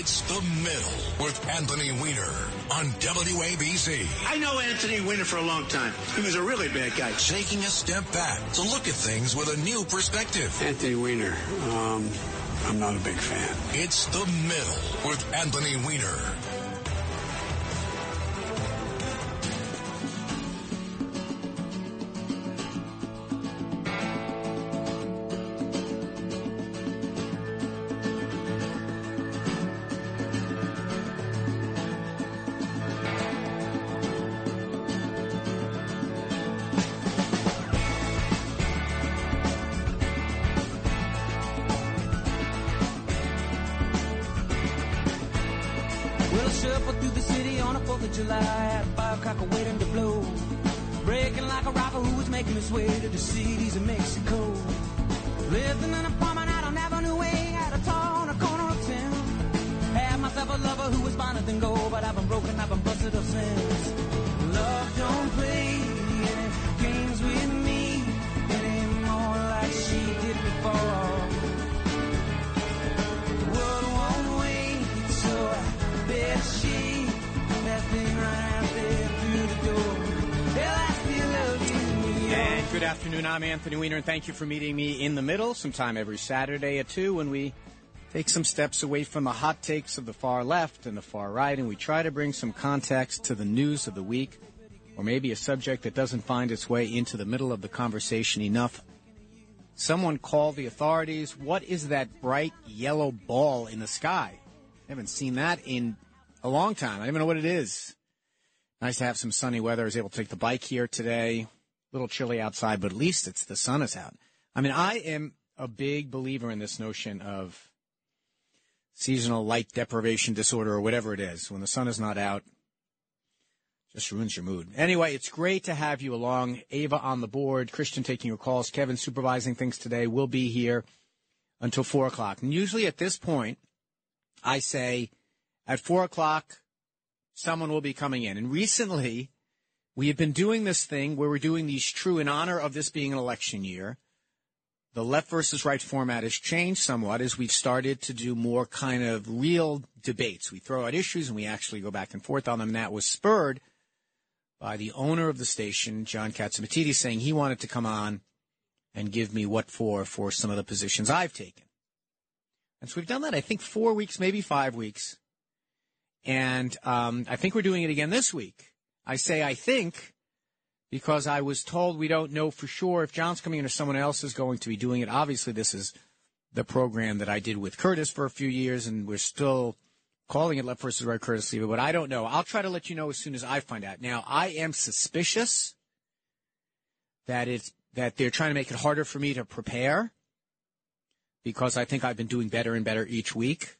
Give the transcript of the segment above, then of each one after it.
It's the middle with Anthony Weiner on WABC. I know Anthony Weiner for a long time. He was a really bad guy. Taking a step back to look at things with a new perspective. Anthony Weiner, um, I'm not a big fan. It's the middle with Anthony Weiner. I'm Anthony Weiner, and thank you for meeting me in the middle sometime every Saturday at 2 when we take some steps away from the hot takes of the far left and the far right, and we try to bring some context to the news of the week, or maybe a subject that doesn't find its way into the middle of the conversation enough. Someone called the authorities. What is that bright yellow ball in the sky? I haven't seen that in a long time. I don't even know what it is. Nice to have some sunny weather. I was able to take the bike here today. Little chilly outside, but at least it's the sun is out. I mean, I am a big believer in this notion of seasonal light deprivation disorder or whatever it is. When the sun is not out, just ruins your mood. Anyway, it's great to have you along. Ava on the board, Christian taking your calls, Kevin supervising things today. We'll be here until four o'clock. And usually at this point, I say at four o'clock, someone will be coming in. And recently, we have been doing this thing where we're doing these true in honor of this being an election year. The left versus right format has changed somewhat as we've started to do more kind of real debates. We throw out issues and we actually go back and forth on them. That was spurred by the owner of the station, John Catsimatidis, saying he wanted to come on and give me what for for some of the positions I've taken. And so we've done that, I think, four weeks, maybe five weeks. And um, I think we're doing it again this week. I say I think because I was told we don't know for sure if John's coming in or someone else is going to be doing it. Obviously, this is the program that I did with Curtis for a few years, and we're still calling it Left versus Right Curtis Lever, but I don't know. I'll try to let you know as soon as I find out. Now, I am suspicious that it's that they're trying to make it harder for me to prepare because I think I've been doing better and better each week.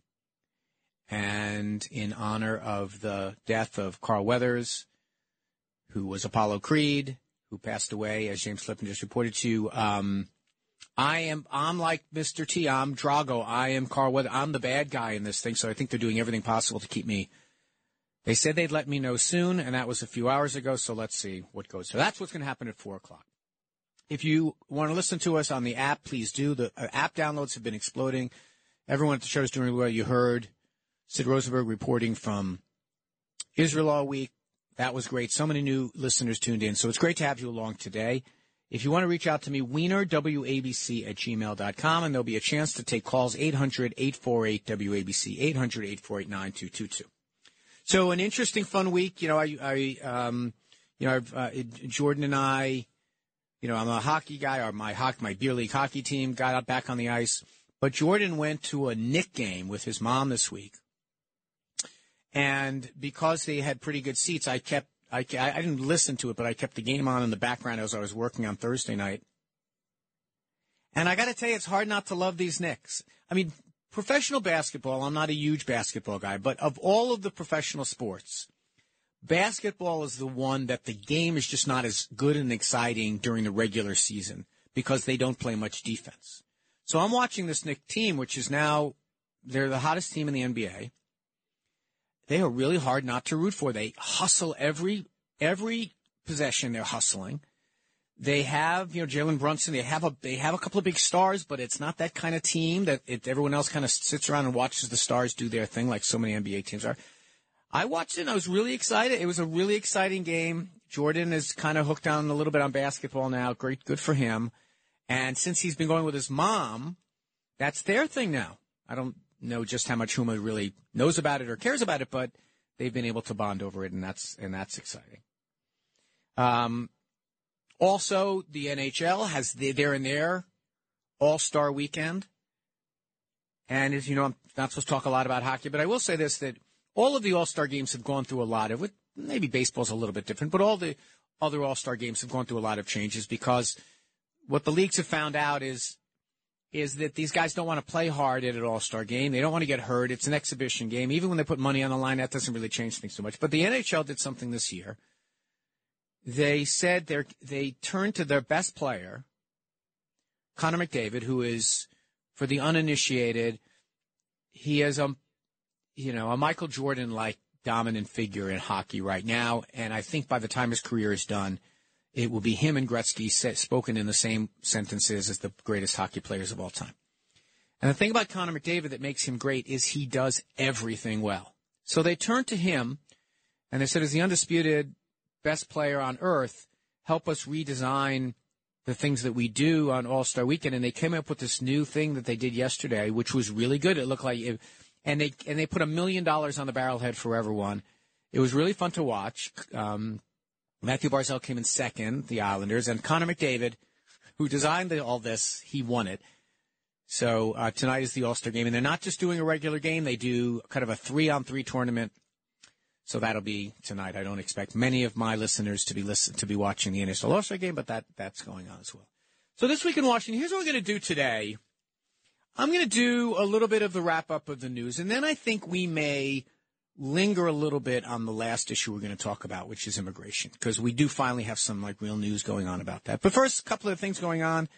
And in honor of the death of Carl Weathers, who was Apollo Creed, who passed away, as James Flippin just reported to you, um, I am I'm like Mr. T. I'm Drago. I am Carl Weather. I'm the bad guy in this thing. So I think they're doing everything possible to keep me. They said they'd let me know soon, and that was a few hours ago. So let's see what goes. So that's what's going to happen at four o'clock. If you want to listen to us on the app, please do. The uh, app downloads have been exploding. Everyone at the show is doing well. You heard Sid Rosenberg reporting from Israel all week. That was great. So many new listeners tuned in. So it's great to have you along today. If you want to reach out to me, Weiner, WABC at gmail.com, and there'll be a chance to take calls 800 848 WABC, 800 848 9222. So an interesting, fun week. You know, I, I um, you know, uh, Jordan and I, you know, I'm a hockey guy, or my hockey, my beer league hockey team got out back on the ice. But Jordan went to a Knick game with his mom this week. And because they had pretty good seats, I kept I, I didn't listen to it, but I kept the game on in the background as I was working on Thursday night. And I got to tell you, it's hard not to love these Knicks. I mean, professional basketball, I'm not a huge basketball guy, but of all of the professional sports, basketball is the one that the game is just not as good and exciting during the regular season because they don't play much defense. So I'm watching this Knick team, which is now they're the hottest team in the NBA. They are really hard not to root for. They hustle every every possession. They're hustling. They have you know Jalen Brunson. They have a they have a couple of big stars, but it's not that kind of team that it, everyone else kind of sits around and watches the stars do their thing like so many NBA teams are. I watched it and I was really excited. It was a really exciting game. Jordan is kind of hooked on a little bit on basketball now. Great, good for him. And since he's been going with his mom, that's their thing now. I don't know just how much Huma really knows about it or cares about it, but they've been able to bond over it, and that's and that's exciting. Um, also, the NHL has the, they're their All Star Weekend, and as you know, I'm not supposed to talk a lot about hockey, but I will say this: that all of the All Star games have gone through a lot of it. Maybe baseball's a little bit different, but all the other All Star games have gone through a lot of changes because what the leagues have found out is is that these guys don't want to play hard at an All Star game. They don't want to get hurt. It's an exhibition game. Even when they put money on the line, that doesn't really change things so much. But the NHL did something this year. They said they they turned to their best player, Connor McDavid, who is, for the uninitiated, he is a, you know, a Michael Jordan like dominant figure in hockey right now. And I think by the time his career is done, it will be him and Gretzky spoken in the same sentences as the greatest hockey players of all time. And the thing about Connor McDavid that makes him great is he does everything well. So they turned to him and they said, as the undisputed best player on earth, help us redesign the things that we do on All Star Weekend. And they came up with this new thing that they did yesterday, which was really good. It looked like, it, and they and they put a million dollars on the barrelhead for everyone. It was really fun to watch. Um, Matthew Barzal came in second, the Islanders, and Connor McDavid, who designed the, all this, he won it. So uh, tonight is the All Star game, and they're not just doing a regular game; they do kind of a three on three tournament. So that'll be tonight. I don't expect many of my listeners to be listen to be watching the NHL All Star game, but that that's going on as well. So this week in Washington, here's what we're going to do today. I'm going to do a little bit of the wrap up of the news, and then I think we may linger a little bit on the last issue we're going to talk about, which is immigration, because we do finally have some like real news going on about that. But first, a couple of things going on.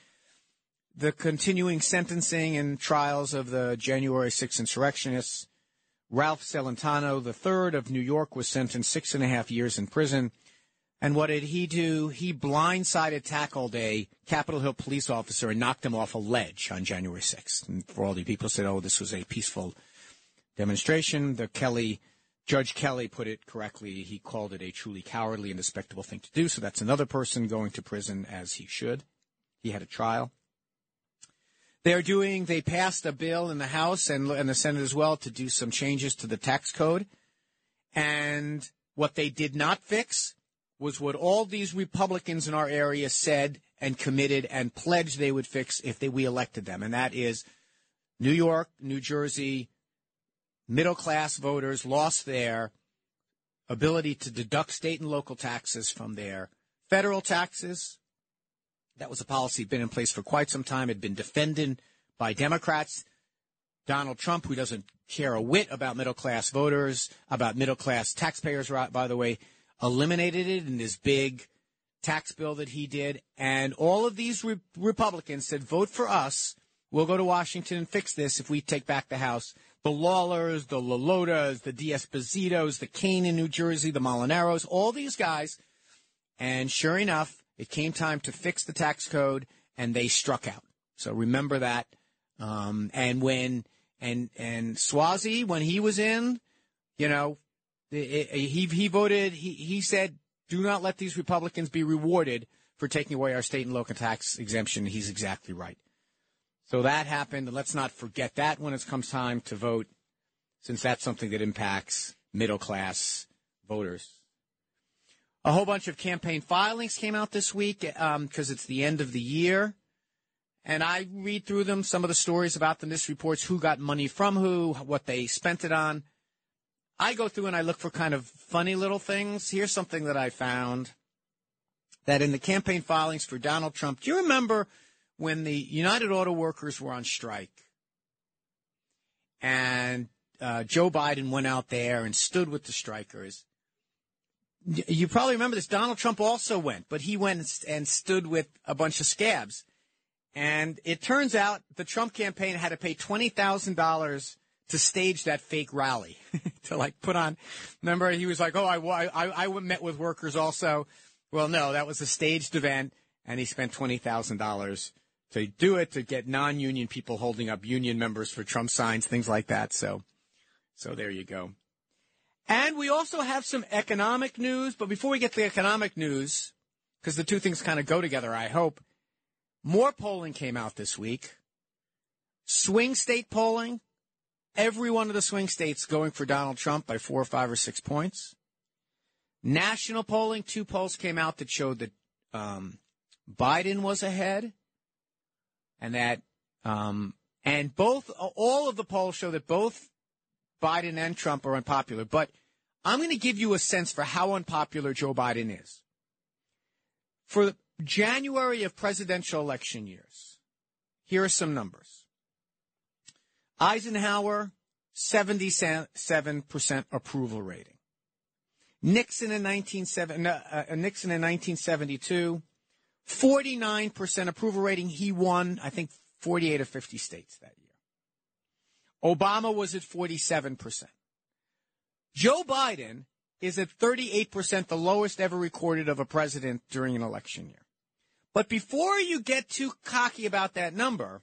The continuing sentencing and trials of the January 6th insurrectionists. Ralph Celentano III of New York was sentenced six and a half years in prison. And what did he do? He blindsided tackled a Capitol Hill police officer and knocked him off a ledge on January 6th. And for all the people said, oh, this was a peaceful demonstration. The Kelly Judge Kelly put it correctly. He called it a truly cowardly and despicable thing to do. So that's another person going to prison as he should. He had a trial. They're doing, they passed a bill in the House and, and the Senate as well to do some changes to the tax code. And what they did not fix was what all these Republicans in our area said and committed and pledged they would fix if they, we elected them. And that is New York, New Jersey, middle class voters lost their ability to deduct state and local taxes from their federal taxes, that was a policy been in place for quite some time. Had been defended by Democrats. Donald Trump, who doesn't care a whit about middle class voters, about middle class taxpayers, by the way, eliminated it in his big tax bill that he did. And all of these re- Republicans said, vote for us. We'll go to Washington and fix this if we take back the House. The Lawlers, the LaLotas, the D'Espositos, the Kean in New Jersey, the Molinaros, all these guys. And sure enough, it came time to fix the tax code, and they struck out. So remember that. Um, and when and and Suozzi, when he was in, you know, he he voted. He he said, "Do not let these Republicans be rewarded for taking away our state and local tax exemption." He's exactly right. So that happened. And let's not forget that when it comes time to vote, since that's something that impacts middle class voters. A whole bunch of campaign filings came out this week because um, it's the end of the year. And I read through them, some of the stories about them, this reports who got money from who, what they spent it on. I go through and I look for kind of funny little things. Here's something that I found that in the campaign filings for Donald Trump, do you remember when the United Auto Workers were on strike and uh, Joe Biden went out there and stood with the strikers. You probably remember this. Donald Trump also went, but he went and stood with a bunch of scabs. And it turns out the Trump campaign had to pay $20,000 to stage that fake rally to like put on. Remember, he was like, Oh, I, I, I met with workers also. Well, no, that was a staged event and he spent $20,000 to do it to get non-union people holding up union members for Trump signs, things like that. So, so there you go. And we also have some economic news, but before we get to the economic news, because the two things kind of go together, I hope. More polling came out this week. Swing state polling. Every one of the swing states going for Donald Trump by four or five or six points. National polling, two polls came out that showed that um, Biden was ahead and that um, and both all of the polls show that both Biden and Trump are unpopular. But I'm going to give you a sense for how unpopular Joe Biden is. For January of presidential election years, here are some numbers. Eisenhower, 77% approval rating. Nixon in 1970, uh, uh, Nixon in 1972, 49% approval rating. He won, I think, 48 or 50 states that year. Obama was at 47%. Joe Biden is at 38%, the lowest ever recorded of a president during an election year. But before you get too cocky about that number,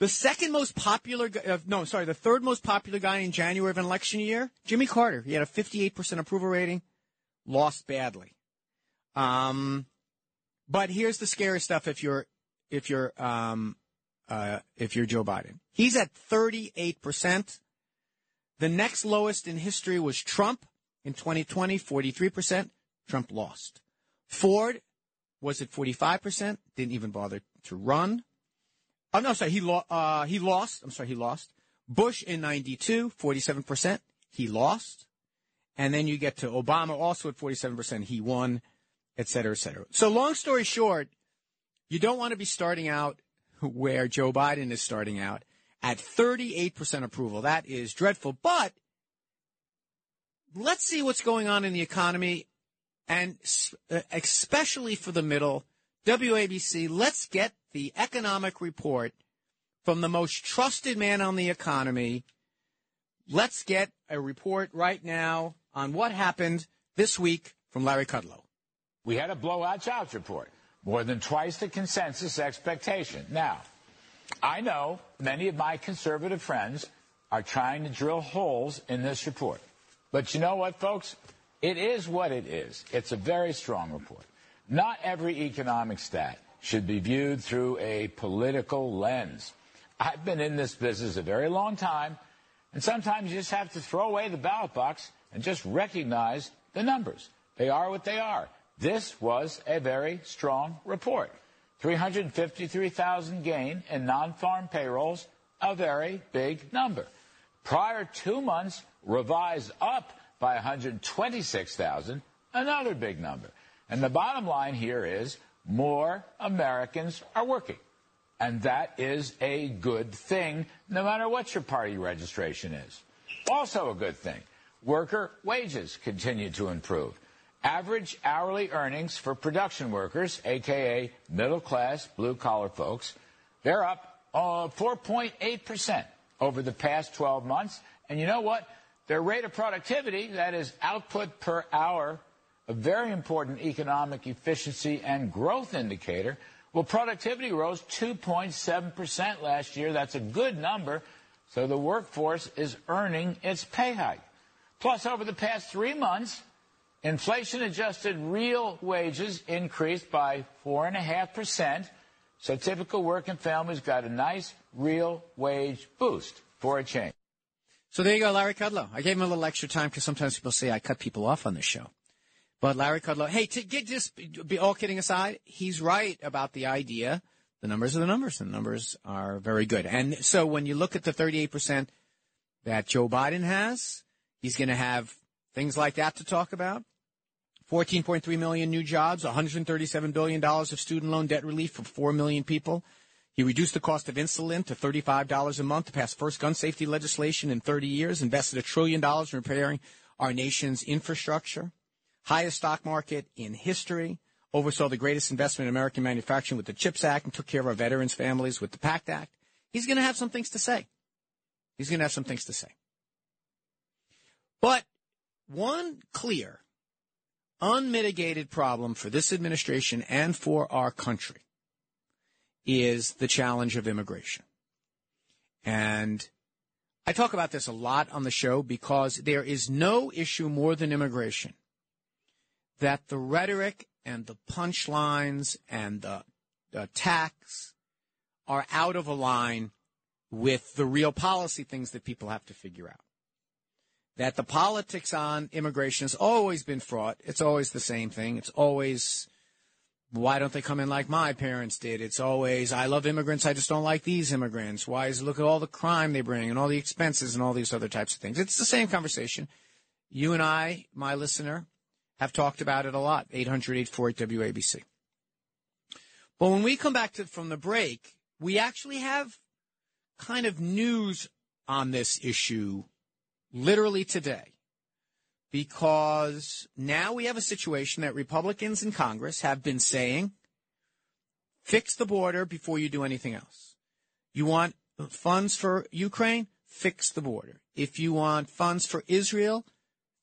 the second most popular, uh, no, sorry, the third most popular guy in January of an election year, Jimmy Carter. He had a 58% approval rating, lost badly. Um, but here's the scary stuff if you're, if you're, um, uh, if you're Joe Biden. He's at 38%. The next lowest in history was Trump in 2020, 43%. Trump lost. Ford was at 45%, didn't even bother to run. Oh, no, sorry, he, lo- uh, he lost. I'm sorry, he lost. Bush in 92, 47%, he lost. And then you get to Obama also at 47%, he won, et cetera, et cetera. So long story short, you don't want to be starting out where Joe Biden is starting out at 38% approval. That is dreadful. But let's see what's going on in the economy and uh, especially for the middle. WABC, let's get the economic report from the most trusted man on the economy. Let's get a report right now on what happened this week from Larry Kudlow. We had a blowout jobs report, more than twice the consensus expectation. Now, I know many of my conservative friends are trying to drill holes in this report. But you know what, folks? It is what it is. It's a very strong report. Not every economic stat should be viewed through a political lens. I've been in this business a very long time, and sometimes you just have to throw away the ballot box and just recognize the numbers. They are what they are. This was a very strong report. 353,000 gain in non-farm payrolls, a very big number. Prior two months revised up by 126,000, another big number. And the bottom line here is more Americans are working. And that is a good thing, no matter what your party registration is. Also a good thing. Worker wages continue to improve. Average hourly earnings for production workers, aka middle class, blue collar folks, they're up uh, 4.8% over the past 12 months. And you know what? Their rate of productivity, that is output per hour, a very important economic efficiency and growth indicator. Well, productivity rose 2.7% last year. That's a good number. So the workforce is earning its pay hike. Plus, over the past three months, inflation adjusted real wages increased by 4.5%. So typical working families got a nice real wage boost for a change. So there you go, Larry Kudlow. I gave him a little extra time because sometimes people say I cut people off on this show. But Larry Kudlow, hey, to get just be all kidding aside, he's right about the idea. The numbers are the numbers. And the numbers are very good. And so when you look at the 38% that Joe Biden has, he's going to have things like that to talk about. 14.3 million new jobs, 137 billion dollars of student loan debt relief for 4 million people. He reduced the cost of insulin to $35 a month to pass first gun safety legislation in 30 years, invested a trillion dollars in repairing our nation's infrastructure, highest stock market in history, oversaw the greatest investment in American manufacturing with the CHIPS Act, and took care of our veterans' families with the PACT Act. He's going to have some things to say. He's going to have some things to say. But one clear, unmitigated problem for this administration and for our country is the challenge of immigration. And I talk about this a lot on the show because there is no issue more than immigration that the rhetoric and the punchlines and the, attacks are out of a line with the real policy things that people have to figure out. That the politics on immigration has always been fraught. It's always the same thing. It's always why don't they come in like my parents did? It's always, I love immigrants, I just don't like these immigrants. Why is look at all the crime they bring and all the expenses and all these other types of things? It's the same conversation. You and I, my listener, have talked about it a lot. 800 848 WABC. But when we come back to from the break, we actually have kind of news on this issue literally today because now we have a situation that Republicans in Congress have been saying fix the border before you do anything else. You want funds for Ukraine? Fix the border. If you want funds for Israel,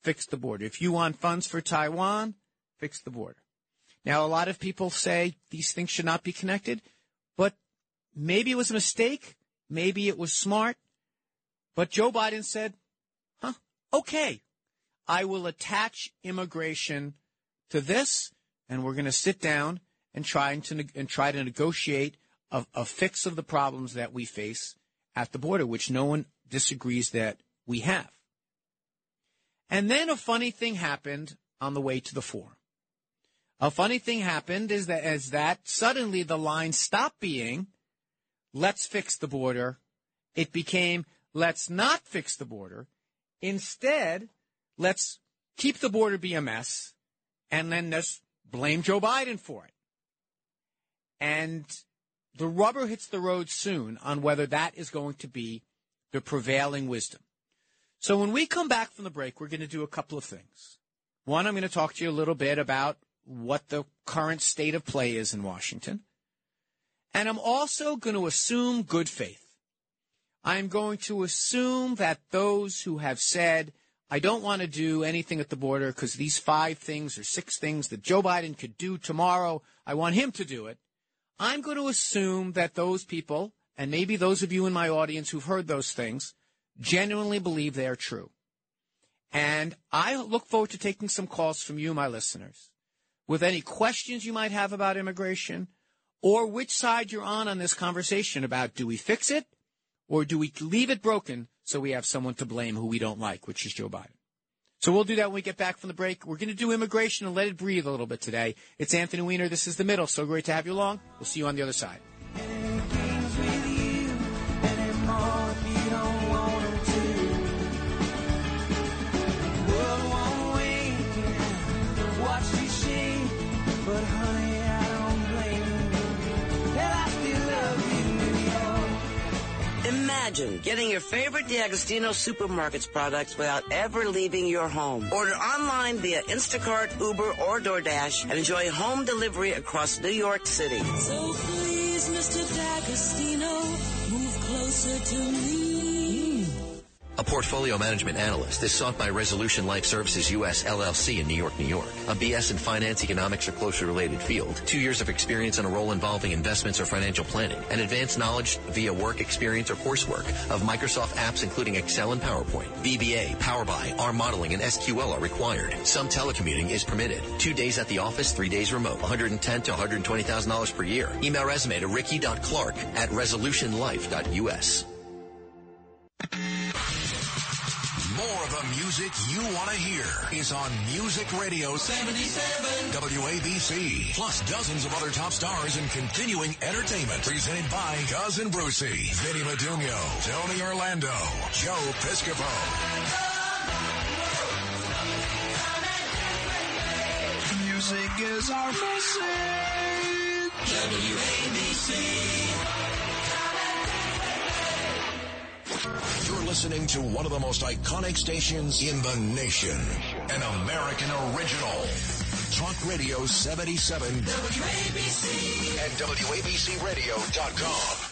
fix the border. If you want funds for Taiwan, fix the border. Now, a lot of people say these things should not be connected, but maybe it was a mistake. Maybe it was smart. But Joe Biden said, okay, I will attach immigration to this, and we're going to sit down and try to and try to negotiate a, a fix of the problems that we face at the border, which no one disagrees that we have. And then a funny thing happened on the way to the forum. A funny thing happened is that as that suddenly the line stopped being, let's fix the border. It became, let's not fix the border. Instead, let's keep the border be a mess and then let's blame Joe Biden for it. And the rubber hits the road soon on whether that is going to be the prevailing wisdom. So when we come back from the break, we're going to do a couple of things. One, I'm going to talk to you a little bit about what the current state of play is in Washington. And I'm also going to assume good faith. I'm going to assume that those who have said, I don't want to do anything at the border because these five things or six things that Joe Biden could do tomorrow, I want him to do it. I'm going to assume that those people, and maybe those of you in my audience who've heard those things, genuinely believe they are true. And I look forward to taking some calls from you, my listeners, with any questions you might have about immigration or which side you're on on this conversation about do we fix it or do we leave it broken so we have someone to blame who we don't like, which is Joe Biden? So we'll do that when we get back from the break. We're going to do immigration and let it breathe a little bit today. It's Anthony Weiner. This is The Middle. So great to have you along. We'll see you on the other side. Imagine getting your favorite D'Agostino supermarkets products without ever leaving your home. Order online via Instacart, Uber, or DoorDash and enjoy home delivery across New York City. So please, Mr. D'Agostino, move closer to me. A portfolio management analyst is sought by Resolution Life Services US LLC in New York, New York. A BS in finance, economics, or closely related field. Two years of experience in a role involving investments or financial planning. And advanced knowledge via work experience or coursework of Microsoft apps including Excel and PowerPoint. VBA, Power BI, R modeling, and SQL are required. Some telecommuting is permitted. Two days at the office, three days remote. 110 to $120,000 per year. Email resume to ricky.clark at resolutionlife.us. More of the music you want to hear is on Music Radio 77 WABC. Plus dozens of other top stars and continuing entertainment presented by Cousin Brucey, Vinny Madunio, Tony Orlando, Joe Piscopo. Music is our message. WABC. You're listening to one of the most iconic stations in the nation. An American original. Talk Radio 77. WABC. And WABCRadio.com.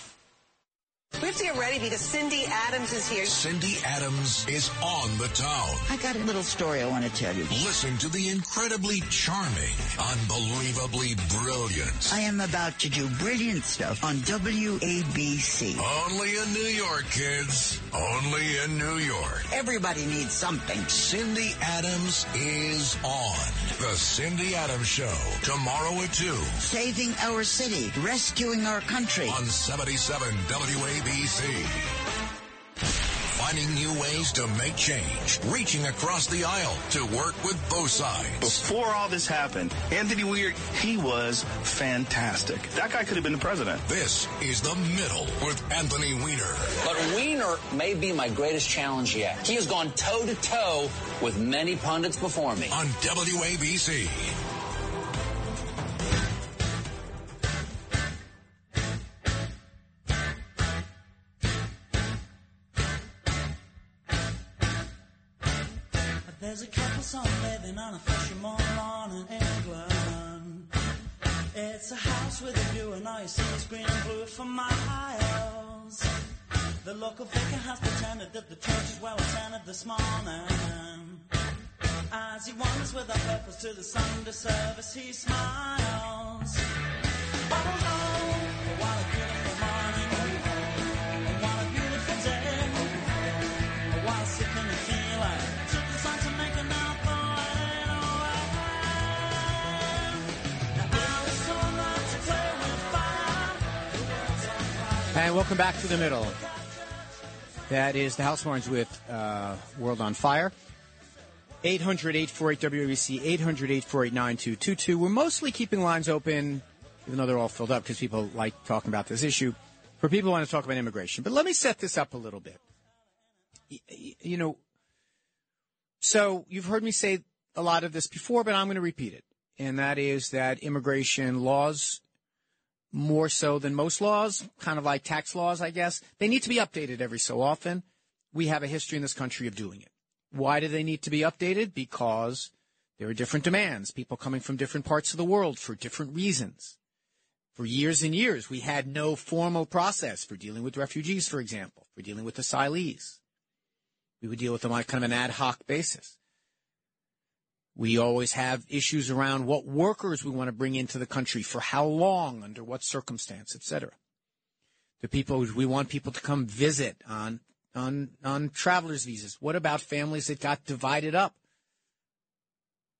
We to get ready because Cindy Adams is here. Cindy Adams is on the town. I got a little story I want to tell you. Listen to the incredibly charming, unbelievably brilliant. I am about to do brilliant stuff on WABC. Only in New York, kids. Only in New York. Everybody needs something. Cindy Adams is on. The Cindy Adams Show. Tomorrow at 2. Saving our city. Rescuing our country. On 77 WABC. Finding new ways to make change, reaching across the aisle to work with both sides. Before all this happened, Anthony Weir, he was fantastic. That guy could have been the president. This is The Middle with Anthony Weiner. But Weiner may be my greatest challenge yet. He has gone toe to toe with many pundits before me. On WABC. Song living on a fisherman lawn in England. It's a house with a view and all you see is green and blue for miles. The local vicar has pretended that the church is well attended this morning. As he wanders with a purpose to the Sunday service, he smiles. Oh, oh, what a And welcome back to the middle. That is the House Horns with uh, World on Fire. 800 848 WABC, 800 848 9222. We're mostly keeping lines open, even though they're all filled up because people like talking about this issue, for people who want to talk about immigration. But let me set this up a little bit. You know, so you've heard me say a lot of this before, but I'm going to repeat it. And that is that immigration laws more so than most laws, kind of like tax laws, I guess. They need to be updated every so often. We have a history in this country of doing it. Why do they need to be updated? Because there are different demands, people coming from different parts of the world for different reasons. For years and years, we had no formal process for dealing with refugees, for example, for dealing with asylees. We would deal with them on kind of an ad hoc basis. We always have issues around what workers we want to bring into the country for how long, under what circumstance, etc. The people we want people to come visit on on on travelers visas. What about families that got divided up?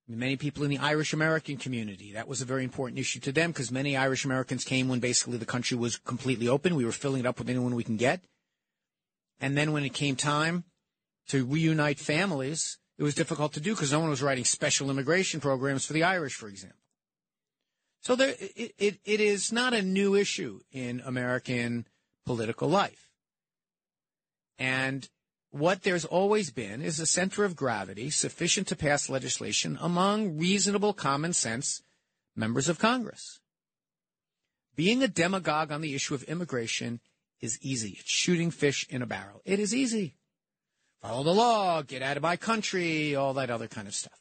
Many people in the Irish American community, that was a very important issue to them because many Irish Americans came when basically the country was completely open. We were filling it up with anyone we can get. And then when it came time to reunite families, it was difficult to do because no one was writing special immigration programs for the Irish, for example. So there, it, it, it is not a new issue in American political life. And what there's always been is a center of gravity sufficient to pass legislation among reasonable common sense members of Congress. Being a demagogue on the issue of immigration is easy. It's shooting fish in a barrel. It is easy. Follow the law, get out of my country, all that other kind of stuff.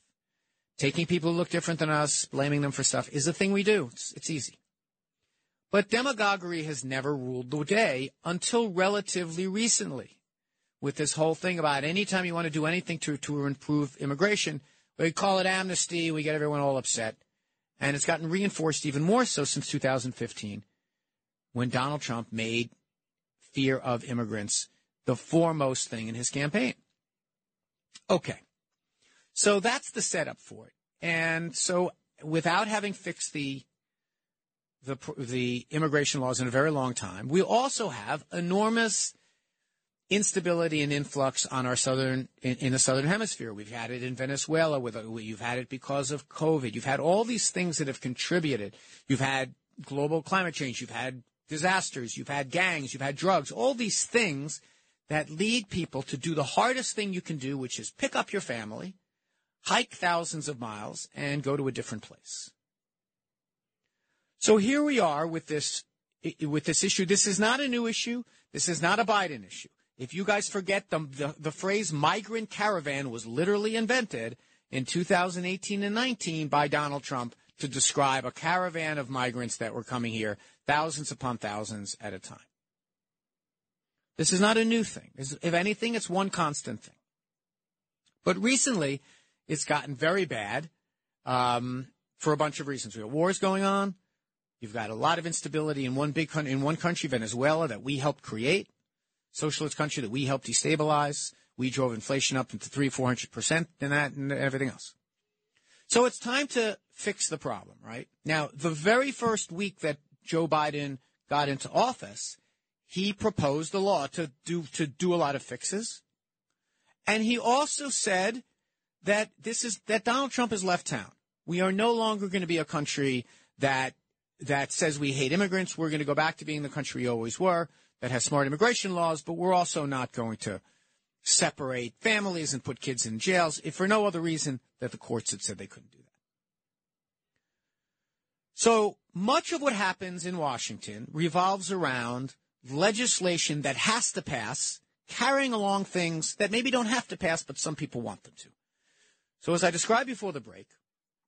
Taking people who look different than us, blaming them for stuff is a thing we do. It's, it's easy. But demagoguery has never ruled the day until relatively recently with this whole thing about anytime you want to do anything to, to improve immigration, we call it amnesty, we get everyone all upset. And it's gotten reinforced even more so since 2015 when Donald Trump made fear of immigrants the foremost thing in his campaign. Okay. So that's the setup for it. And so without having fixed the the the immigration laws in a very long time, we also have enormous instability and influx on our southern in, in, the southern hemisphere. We've had it in Venezuela with you've had it because of COVID. You've had all these things that have contributed. You've had global climate change. You've had disasters. You've had gangs. You've had drugs. All these things that lead people to do the hardest thing you can do, which is pick up your family, hike thousands of miles, and go to a different place. So here we are with this with this issue. This is not a new issue. This is not a Biden issue. If you guys forget, the, the, the phrase migrant caravan was literally invented in 2018 and 19 by Donald Trump to describe a caravan of migrants that were coming here, thousands upon thousands at a time. This is not a new thing. If anything, it's one constant thing. But recently, it's gotten very bad um, for a bunch of reasons. We have wars going on. You've got a lot of instability in one big country, in one country, Venezuela, that we helped create, socialist country that we helped destabilize. We drove inflation up into three, four hundred percent, and that, and everything else. So it's time to fix the problem, right? Now, the very first week that Joe Biden got into office, he proposed a law to do to do a lot of fixes, and he also said that this is that Donald Trump has left town. We are no longer going to be a country that that says we hate immigrants. We're going to go back to being the country we always were that has smart immigration laws, but we're also not going to separate families and put kids in jails if for no other reason that the courts had said they couldn't do that. So much of what happens in Washington revolves around legislation that has to pass, carrying along things that maybe don't have to pass, but some people want them to. So as I described before the break,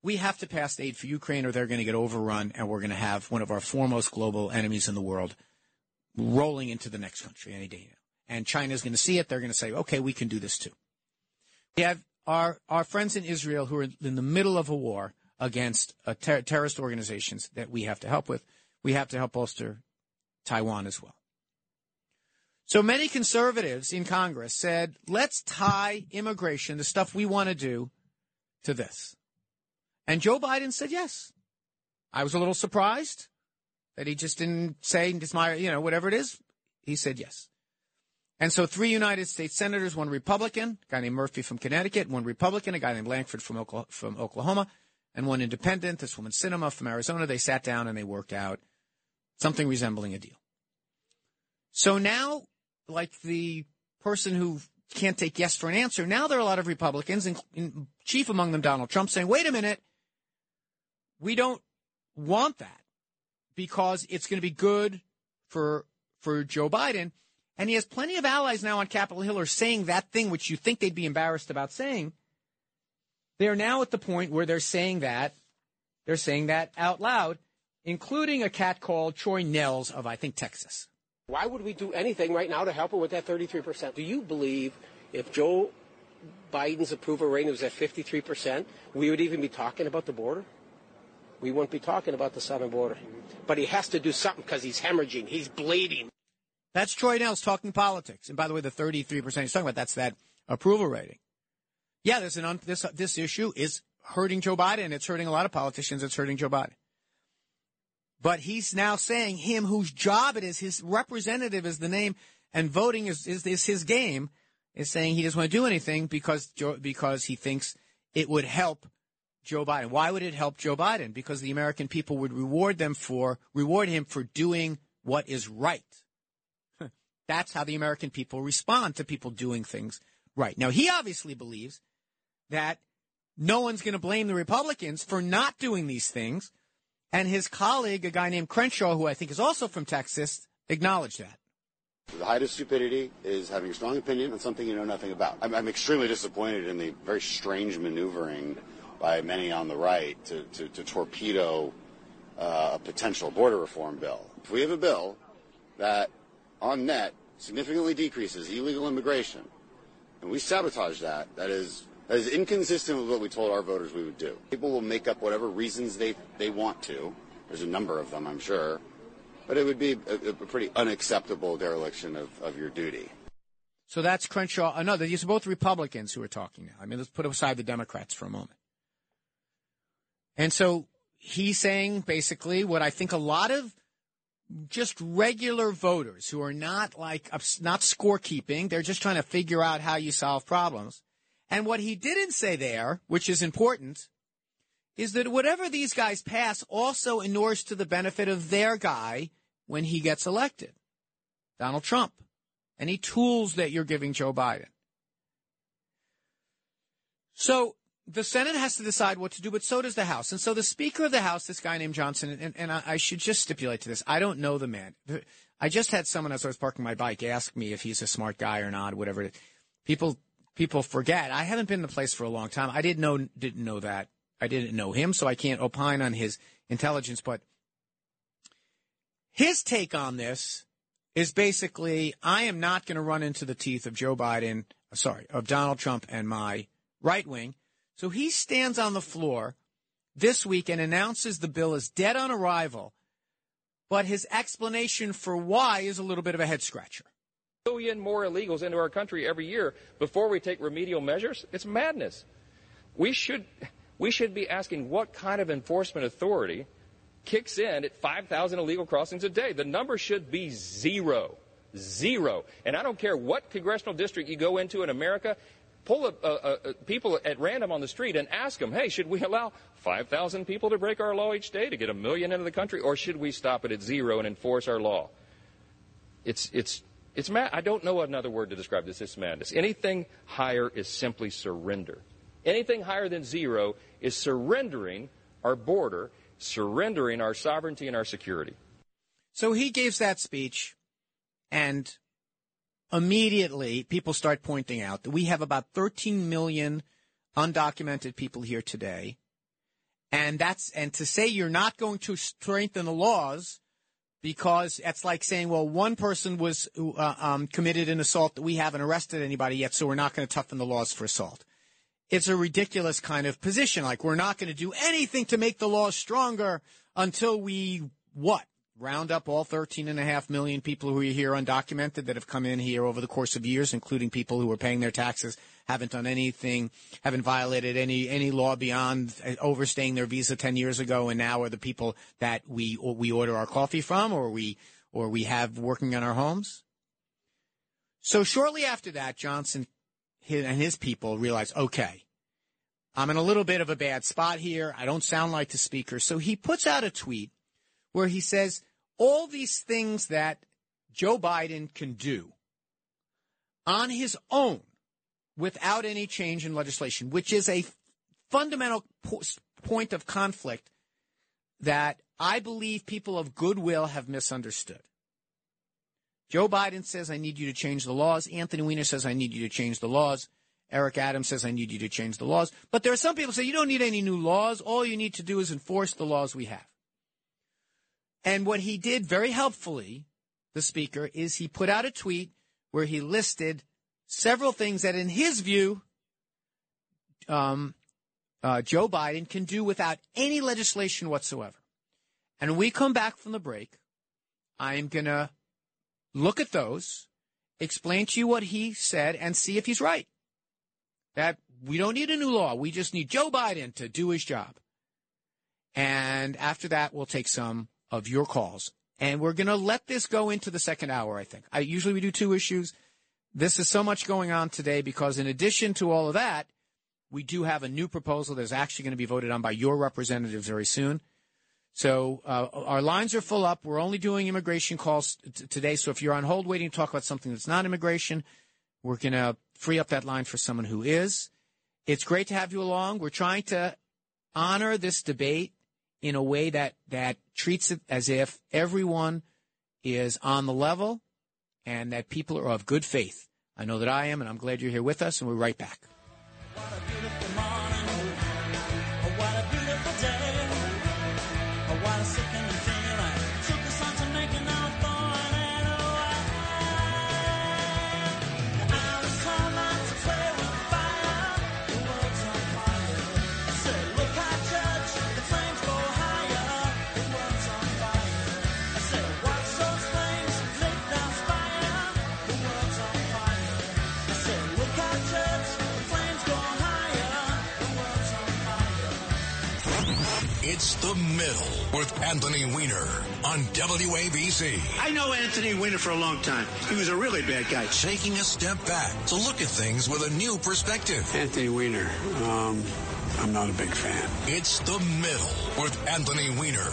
we have to pass aid for Ukraine or they're going to get overrun and we're going to have one of our foremost global enemies in the world rolling into the next country any day now. And China's going to see it. They're going to say, okay, we can do this too. We have our, our friends in Israel who are in the middle of a war against uh, ter- terrorist organizations that we have to help with. We have to help bolster Taiwan as well. So many conservatives in Congress said, let's tie immigration, the stuff we want to do, to this. And Joe Biden said yes. I was a little surprised that he just didn't say, you know, whatever it is. He said yes. And so three United States senators, one Republican, a guy named Murphy from Connecticut, one Republican, a guy named Lankford from Oklahoma, and one independent, this woman Sinema from Arizona. They sat down and they worked out something resembling a deal. So now, like the person who can't take yes for an answer, now there are a lot of Republicans, and chief among them Donald Trump, saying, wait a minute, we don't want that because it's going to be good for for Joe Biden. And he has plenty of allies now on Capitol Hill are saying that thing which you think they'd be embarrassed about saying. They're now at the point where they're saying that they're saying that out loud, including a cat called Troy Nehls of I think Texas. Why would we do anything right now to help her with that 33%? Do you believe if Joe Biden's approval rating was at 53%, we would even be talking about the border? we wouldn't be talking about the southern border. But he has to do something because he's hemorrhaging. He's bleeding. That's Troy Nehls talking politics. And by the way, the 33% he's talking about, that's that approval rating. Yeah, there's an un- this, this issue is hurting Joe Biden. It's hurting a lot of politicians. It's hurting Joe Biden. But he's now saying him whose job it is, his representative is the name, and voting is, is, is his game, is saying he doesn't want to do anything because, because he thinks it would help Joe Biden. Why would it help Joe Biden? Because the American people would reward them for reward him for doing what is right. That's how the American people respond to people doing things right. Now he obviously believes that no one's going to blame the Republicans for not doing these things, and his colleague, a guy named Crenshaw, who I think is also from Texas, acknowledged that. The height of stupidity is having a strong opinion on something you know nothing about. I'm, I'm extremely disappointed in the very strange maneuvering by many on the right to, to, to torpedo uh, a potential border reform bill. If we have a bill that, on net, significantly decreases illegal immigration, and we sabotage that, that is that is inconsistent with what we told our voters we would do. People will make up whatever reasons they, they want to. There's a number of them, I'm sure. But it would be a, a pretty unacceptable dereliction of, of your duty. So that's Crenshaw. No, these are both Republicans who are talking now. I mean, let's put aside the Democrats for a moment. And so he's saying basically what I think a lot of just regular voters who are not like not scorekeeping, they're just trying to figure out how you solve problems. And what he didn't say there, which is important, is that whatever these guys pass also inures to the benefit of their guy when he gets elected, Donald Trump. Any tools that you're giving Joe Biden. So the Senate has to decide what to do, but so does the House. And so the Speaker of the House, this guy named Johnson, and, and I, I, should just stipulate to this I don't know the man. I just had someone as I was parking my bike ask me if he's a smart guy or not, whatever. People people forget. I haven't been in the place for a long time. I didn't know didn't know that. I didn't know him, so I can't opine on his intelligence. But his take on this is basically, I am not going to run into the teeth of Joe Biden, sorry, of Donald Trump and my right wing. So he stands on the floor this week and announces the bill is dead on arrival. But his explanation for why is a little bit of a head scratcher. Million more illegals into our country every year before we take remedial measures. It's madness. We should, we should be asking what kind of enforcement authority kicks in at 5,000 illegal crossings a day. The number should be zero. Zero. And I don't care what congressional district you go into in America, pull a, a, a, people at random on the street and ask them, hey, should we allow 5,000 people to break our law each day to get a million into the country, or should we stop it at zero and enforce our law? It's, it's, it's mad. I don't know another word to describe this. It's madness. Anything higher is simply surrender. Anything higher than zero is surrendering our border surrendering our sovereignty and our security. So he gives that speech, and immediately people start pointing out that we have about 13 million undocumented people here today. And that's and to say you're not going to strengthen the laws because it's like saying, well, one person was uh, um, committed an assault that we haven't arrested anybody yet, so we're not going to toughen the laws for assault it's a ridiculous kind of position. Like we're not going to do anything to make the laws stronger until we what? Round up all 13 and a half million people who are here undocumented that have come in here over the course of years, including people who are paying their taxes, haven't done anything, haven't violated any, any law beyond overstaying their visa 10 years ago and now are the people that we, we order our coffee from or we, or we have working on our homes. So shortly after that, Johnson and his people realize, okay, I'm in a little bit of a bad spot here. I don't sound like the speaker. So he puts out a tweet where he says all these things that Joe Biden can do on his own without any change in legislation, which is a fundamental po- point of conflict that I believe people of goodwill have misunderstood. Joe Biden says, I need you to change the laws. Anthony Weiner says, I need you to change the laws. Eric Adams says, I need you to change the laws. But there are some people say, you don't need any new laws. All you need to do is enforce the laws we have. And what he did very helpfully, the speaker, is he put out a tweet where he listed several things that, in his view, um, uh, Joe Biden can do without any legislation whatsoever. And when we come back from the break, I am going to look at those, explain to you what he said, and see if he's right. That we don't need a new law. We just need Joe Biden to do his job. And after that, we'll take some of your calls. And we're going to let this go into the second hour, I think. I usually we do two issues. This is so much going on today because in addition to all of that, we do have a new proposal that's actually going to be voted on by your representatives very soon. So uh, our lines are full up. We're only doing immigration calls t- today. So if you're on hold waiting to talk about something that's not immigration, we're going to free up that line for someone who is. It's great to have you along. We're trying to honor this debate in a way that, that treats it as if everyone is on the level and that people are of good faith. I know that I am, and I'm glad you're here with us, and we're right back. The Middle with Anthony Weiner on WABC. I know Anthony Weiner for a long time. He was a really bad guy. Taking a step back to look at things with a new perspective. Anthony Weiner, um, I'm not a big fan. It's The Middle with Anthony Weiner.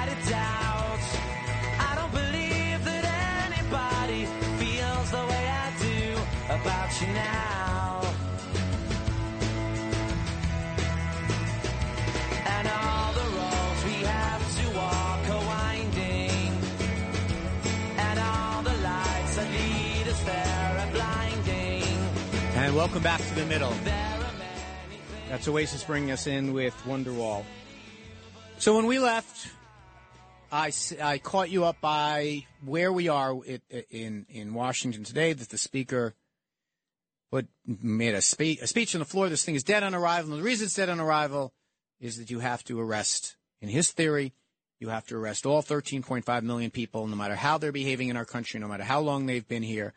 doubt. I don't believe that anybody feels the way I do about you now. And all the roads we have to walk are winding. And all the lights that lead us there are blinding. And welcome back to the middle. That's Oasis bringing us in with Wonderwall. So when we left, I, I caught you up by where we are in in Washington today. That the speaker put made a, spe- a speech on the floor. This thing is dead on arrival. And the reason it's dead on arrival is that you have to arrest, in his theory, you have to arrest all 13.5 million people, no matter how they're behaving in our country, no matter how long they've been here,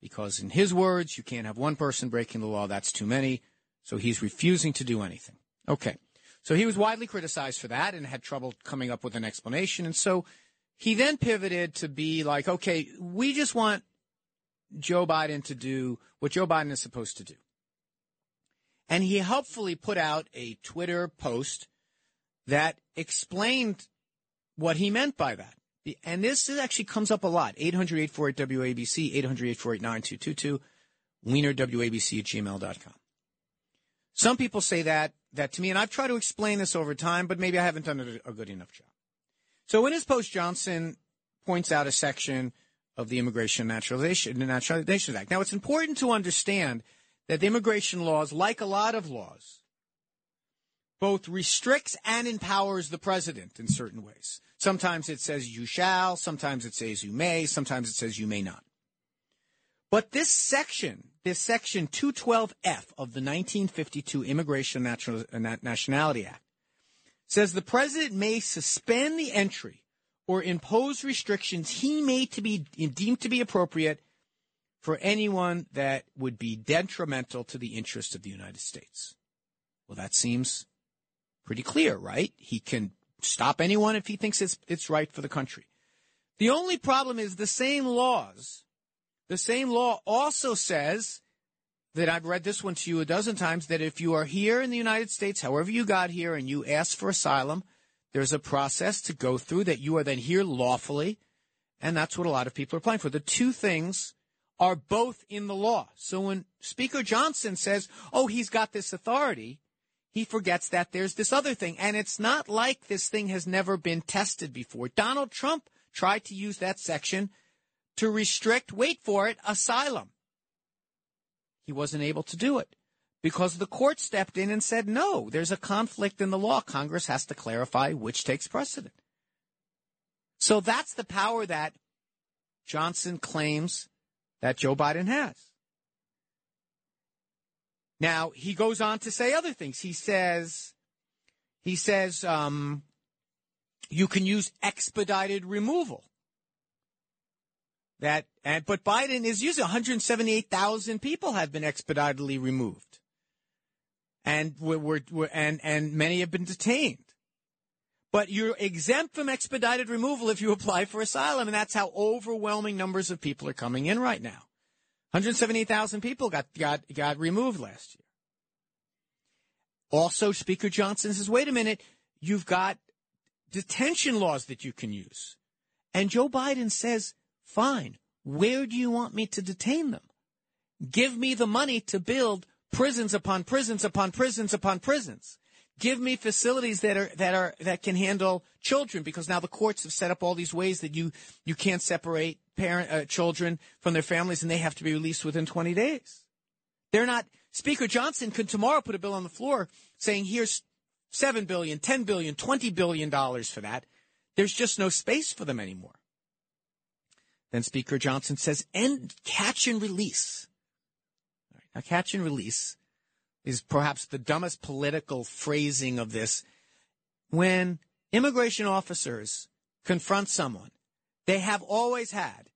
because in his words, you can't have one person breaking the law. That's too many. So he's refusing to do anything. Okay. So he was widely criticized for that and had trouble coming up with an explanation. And so he then pivoted to be like, okay, we just want Joe Biden to do what Joe Biden is supposed to do. And he helpfully put out a Twitter post that explained what he meant by that. And this actually comes up a lot. 800-848-WABC, 800-848-9222, wienerwabc at gmail.com. Some people say that, that to me, and I've tried to explain this over time, but maybe I haven't done a, good enough job. So in his post, Johnson points out a section of the Immigration Naturalization, Naturalization Act. Now, it's important to understand that the immigration laws, like a lot of laws, both restricts and empowers the president in certain ways. Sometimes it says you shall, sometimes it says you may, sometimes it says you may not. But this section, this section 212F of the 1952 Immigration Natural, uh, Nationality Act, says the president may suspend the entry or impose restrictions he may to be deemed to be appropriate for anyone that would be detrimental to the interests of the United States. Well, that seems pretty clear, right? He can stop anyone if he thinks it's it's right for the country. The only problem is the same laws, the same law also says that I've read this one to you a dozen times that if you are here in the United States, however you got here, and you ask for asylum, there's a process to go through that you are then here lawfully, and that's what a lot of people are applying for. The two things are both in the law. So when Speaker Johnson says, "Oh, he's got this authority," he forgets that there's this other thing. And it's not like this thing has never been tested before. Donald Trump tried to use that section to restrict, wait for it, asylum. He wasn't able to do it because the court stepped in and said, no, there's a conflict in the law. Congress has to clarify which takes precedent. So that's the power that Johnson claims that Joe Biden has. Now he goes on to say other things. He says, he says, um, you can use expedited removal. That, and, but Biden is using 178,000 people have been expeditedly removed, and we're, we're, we're, and and many have been detained. But you're exempt from expedited removal if you apply for asylum, and that's how overwhelming numbers of people are coming in right now. 178,000 people got, got, got removed last year. Also, Speaker Johnson says, wait a minute, you've got detention laws that you can use. And Joe Biden says, fine, where do you want me to detain them? Give me the money to build prisons upon prisons upon prisons upon prisons. Give me facilities that are that are that can handle children because now the courts have set up all these ways that you you can't separate parent uh, children from their families and they have to be released within 20 days. They're not Speaker Johnson could tomorrow put a bill on the floor saying here's 7 billion, 10 billion, 20 billion dollars for that. There's just no space for them anymore. Then Speaker Johnson says end catch and release. Right, now catch and release is perhaps the dumbest political phrasing of this. When immigration officers confront someone, they have always had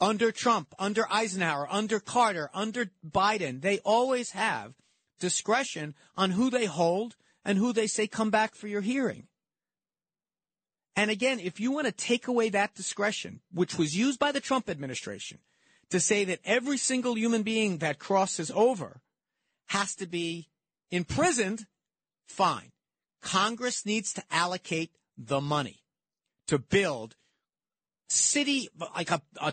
under Trump, under Eisenhower, under Carter, under Biden, they always have discretion on who they hold and who they say come back for your hearing. And again, if you want to take away that discretion, which was used by the Trump administration to say that every single human being that crosses over has to be imprisoned, fine. Congress needs to allocate the money to build city, like a, a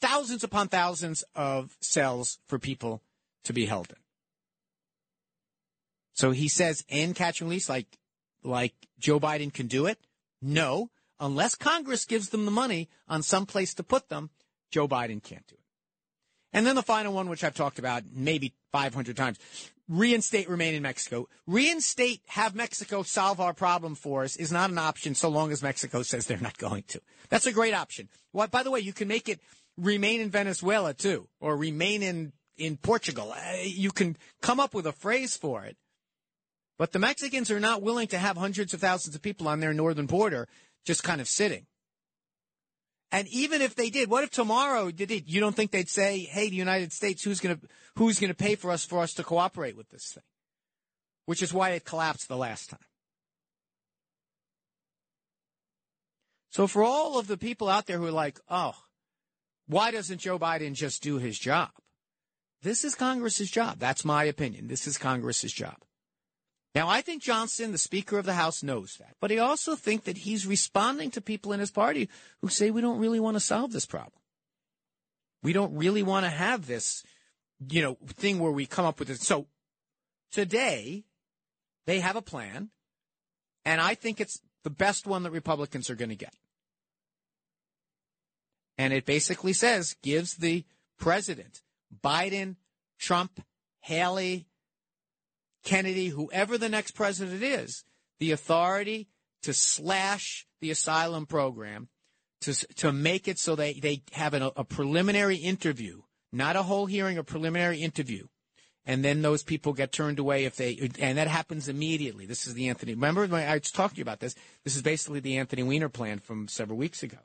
thousands upon thousands of cells for people to be held in. So he says, and catch and release, like, like Joe Biden can do it. No, unless Congress gives them the money on some place to put them, Joe Biden can't do it. And then the final one, which I've talked about maybe 500 times, reinstate remain in Mexico. Reinstate, have Mexico solve our problem for us is not an option so long as Mexico says they're not going to. That's a great option. Well, by the way, you can make it remain in Venezuela too, or remain in, in Portugal. Uh, you can come up with a phrase for it. But the Mexicans are not willing to have hundreds of thousands of people on their northern border just kind of sitting. And even if they did, what if tomorrow did it? You don't think they'd say, "Hey, the United States, who's going to who's going to pay for us for us to cooperate with this thing?" Which is why it collapsed the last time. So for all of the people out there who are like, "Oh, why doesn't Joe Biden just do his job?" This is Congress's job. That's my opinion. This is Congress's job. Now, I think Johnson, the Speaker of the House, knows that. But I also think that he's responding to people in his party who say we don't really want to solve this problem. We don't really want to have this, you know, thing where we come up with it. So today, they have a plan, and I think it's the best one that Republicans are going to get. And it basically says, gives the president, Biden, Trump, Haley, Kennedy, whoever the next president is, the authority to slash the asylum program, to, to make it so they, they have an, a preliminary interview, not a whole hearing, a preliminary interview. And then those people get turned away if they, and that happens immediately. This is the Anthony, remember when I talked to you about this? This is basically the Anthony Weiner plan from several weeks ago.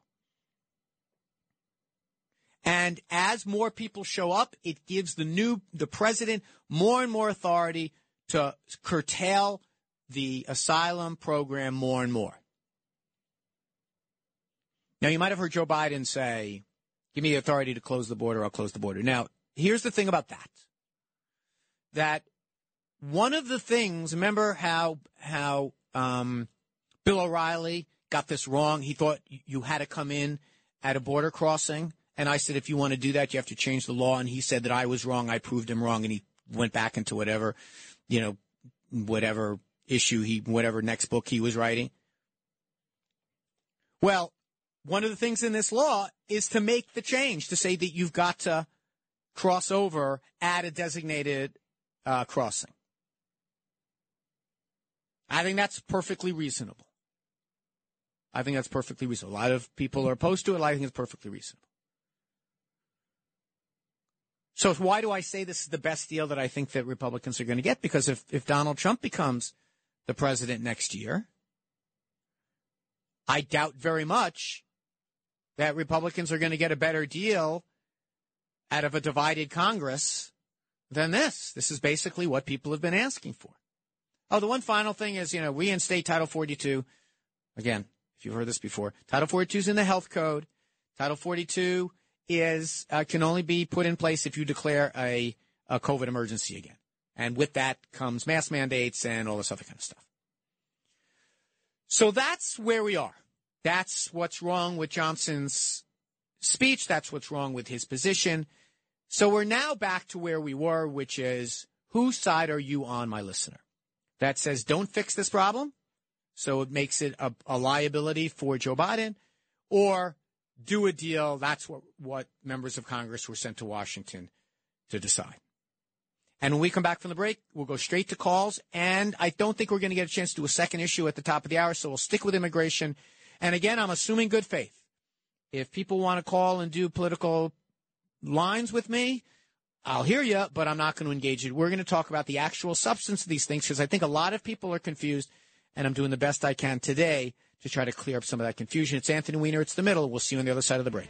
And as more people show up, it gives the new, the president more and more authority to curtail the asylum program more and more. Now, you might have heard Joe Biden say, give me the authority to close the border, I'll close the border. Now, here's the thing about that. That one of the things, remember how, how, um, Bill O'Reilly got this wrong? He thought you had to come in at a border crossing. And I said, if you want to do that, you have to change the law. And he said that I was wrong. I proved him wrong. And he went back into whatever you know, whatever issue he, whatever next book he was writing. Well, one of the things in this law is to make the change to say that you've got to cross over at a designated uh, crossing. I think that's perfectly reasonable. I think that's perfectly reasonable. A lot of people are opposed to it. I think it's perfectly reasonable. So why do I say this is the best deal that I think that Republicans are going to get? Because if, if Donald Trump becomes the president next year, I doubt very much that Republicans are going to get a better deal out of a divided Congress than this. This is basically what people have been asking for. Oh, the one final thing is, you know, we reinstate Title 42. Again, if you've heard this before, Title 42 is in the health code. Title 42 is uh, can only be put in place if you declare a, a COVID emergency again. And with that comes mask mandates and all this other kind of stuff. So that's where we are. That's what's wrong with Johnson's speech. That's what's wrong with his position. So we're now back to where we were, which is whose side are you on, my listener? That says don't fix this problem. So it makes it a, a liability for Joe Biden or do a deal. That's what, what members of Congress were sent to Washington to decide. And when we come back from the break, we'll go straight to calls. And I don't think we're going to get a chance to do a second issue at the top of the hour, so we'll stick with immigration. And again, I'm assuming good faith. If people want to call and do political lines with me, I'll hear you, but I'm not going to engage it. We're going to talk about the actual substance of these things because I think a lot of people are confused and I'm doing the best I can today to try to clear up some of that confusion. It's Anthony Weiner. It's the middle. We'll see you on the other side of the break.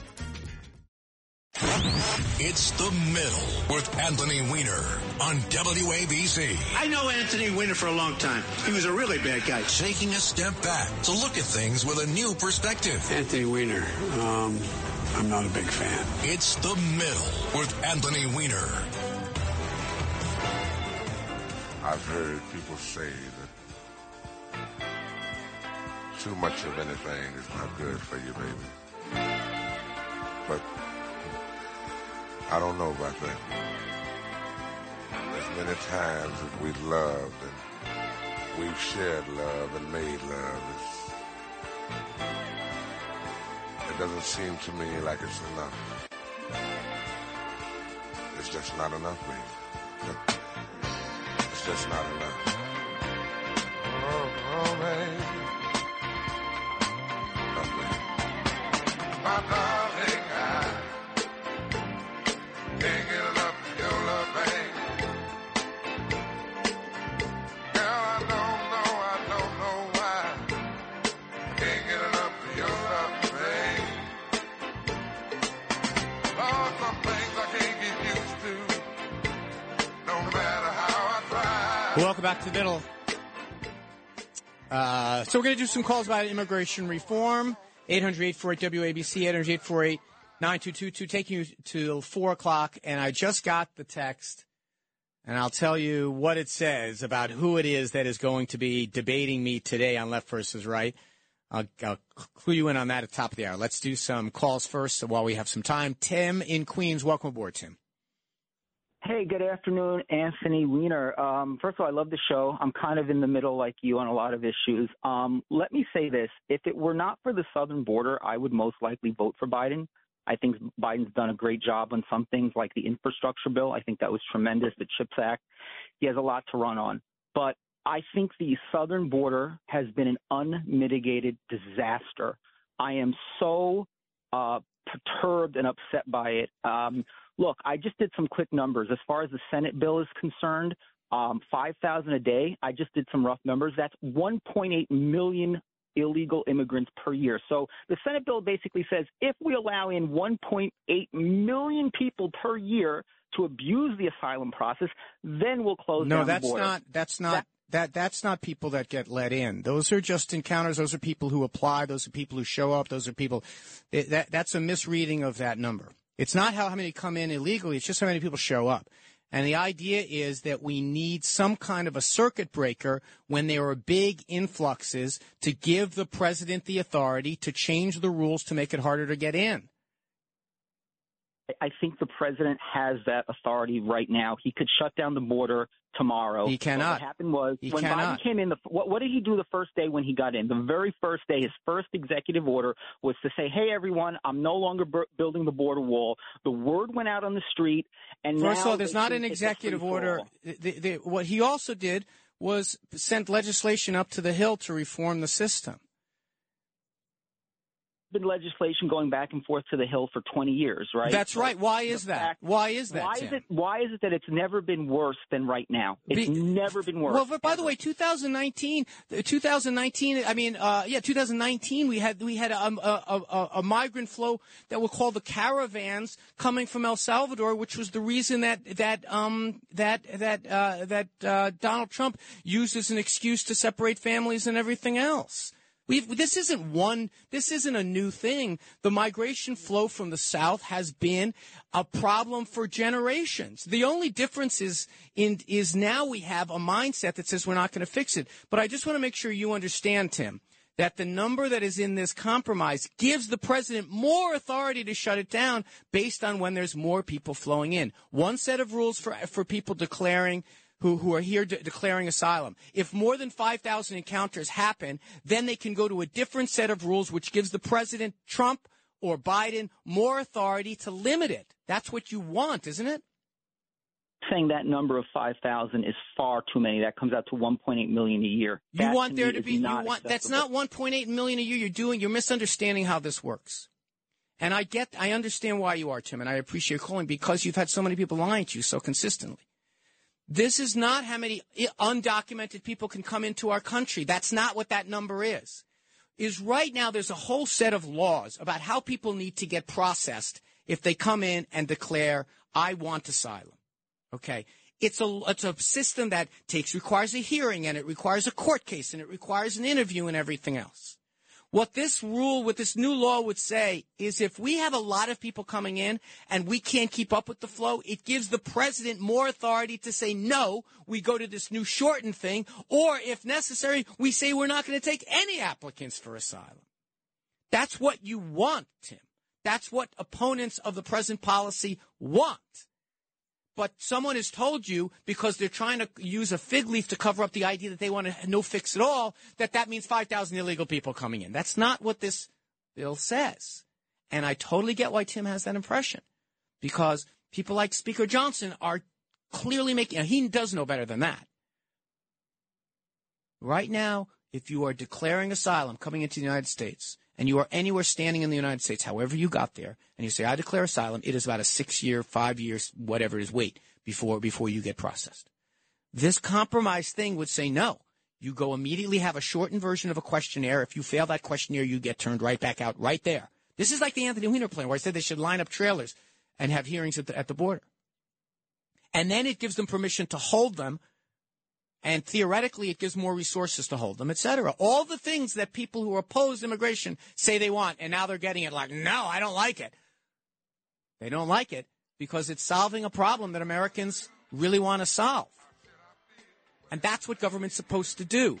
It's the middle with Anthony Weiner on WABC. I know Anthony Weiner for a long time. He was a really bad guy. Taking a step back to look at things with a new perspective. Anthony Weiner, um, I'm not a big fan. It's the middle with Anthony Weiner. I've heard people say that too much of anything is not good for you, baby. But I don't know about that. There's many times that we've loved and we've shared love and made love. It's, it doesn't seem to me like it's enough. It's just not enough, baby. It's just not enough. Oh, oh baby. Oh, baby. My darling, Welcome back to the middle. Uh, so we're going to do some calls about immigration reform. 800-848-WABC, 800-848-9222, taking you to 4 o'clock. And I just got the text, and I'll tell you what it says about who it is that is going to be debating me today on Left versus Right. I'll, I'll clue you in on that at the top of the hour. Let's do some calls first while we have some time. Tim in Queens, welcome aboard, Tim. Hey, good afternoon, Anthony Weiner. Um, first of all, I love the show. I'm kind of in the middle like you on a lot of issues. Um, let me say this. If it were not for the southern border, I would most likely vote for Biden. I think Biden's done a great job on some things like the infrastructure bill. I think that was tremendous, the CHIPS Act. He has a lot to run on. But I think the southern border has been an unmitigated disaster. I am so uh, perturbed and upset by it. Um, look, I just did some quick numbers. As far as the Senate bill is concerned, um, 5,000 a day. I just did some rough numbers. That's 1.8 million illegal immigrants per year. So the Senate bill basically says if we allow in 1.8 million people per year to abuse the asylum process, then we'll close No, down that's the border. not. That's not. That that's not people that get let in. Those are just encounters. Those are people who apply. Those are people who show up. Those are people. that that's a misreading of that number. It's not how many come in illegally. It's just how many people show up. And the idea is that we need some kind of a circuit breaker when there are big influxes to give the president the authority to change the rules to make it harder to get in. I think the president has that authority right now. He could shut down the border tomorrow. He cannot. What happened was He when cannot. Biden came in. The, what, what did he do the first day when he got in? The very first day, his first executive order was to say, "Hey, everyone, I'm no longer bu- building the border wall." The word went out on the street, and First of all, there's not an executive order. The, the, what he also did was sent legislation up to the Hill to reform the system. Been legislation going back and forth to the Hill for 20 years, right? That's right. Why is that? fact- Why is that? Why Tim? is it? Why is it that it's never been worse than right now? It's Be- never been worse. Well, but by the way, 2019, uh, 2019. I mean, uh, yeah, 2019. We had we had a, a, a, a migrant flow that were called the caravans coming from El Salvador, which was the reason that that um that that uh, that uh, Donald Trump used as an excuse to separate families and everything else. We've, this isn't one, this isn't a new thing. The migration flow from the South has been a problem for generations. The only difference is, in, is now we have a mindset that says we're not going to fix it. But I just want to make sure you understand, Tim, that the number that is in this compromise gives the president more authority to shut it down based on when there's more people flowing in. One set of rules for, for people declaring who, who are here de- declaring asylum. If more than 5,000 encounters happen, then they can go to a different set of rules, which gives the president, Trump or Biden, more authority to limit it. That's what you want, isn't it? saying that number of 5,000 is far too many. That comes out to 1.8 million a year. You That, want me, there to be, you want, that's not 1.8 million a year you're doing. You're misunderstanding how this works. And I get, I understand why you are, Tim, and I appreciate your calling because you've had so many people lying to you so consistently. This is not how many undocumented people can come into our country. That's not what that number is. Is right now there's a whole set of laws about how people need to get processed if they come in and declare, I want asylum. Okay. It's a, it's a system that takes, requires a hearing and it requires a court case and it requires an interview and everything else. What this rule, what this new law would say is if we have a lot of people coming in and we can't keep up with the flow, it gives the president more authority to say, no, we go to this new shortened thing, or if necessary, we say we're not going to take any applicants for asylum. That's what you want, Tim. That's what opponents of the present policy want. But someone has told you because they're trying to use a fig leaf to cover up the idea that they want no fix at all, that that means 5,000 illegal people coming in. That's not what this bill says. And I totally get why Tim has that impression because people like Speaker Johnson are clearly making, he does know better than that. Right now, if you are declaring asylum coming into the United States and you are anywhere standing in the United States, however you got there, and you say, I declare asylum, it is about a six year, five years, whatever it is, wait before, before you get processed. This compromise thing would say no. You go immediately have a shortened version of a questionnaire. If you fail that questionnaire, you get turned right back out right there. This is like the Anthony Weiner plan where I said they should line up trailers and have hearings at the, at the border. And then it gives them permission to hold them and theoretically it gives more resources to hold them, et cetera. All the things that people who oppose immigration say they want, and now they're getting it like, no, I don't like it. They don't like it because it's solving a problem that Americans really want to solve. And that's what government's supposed to do.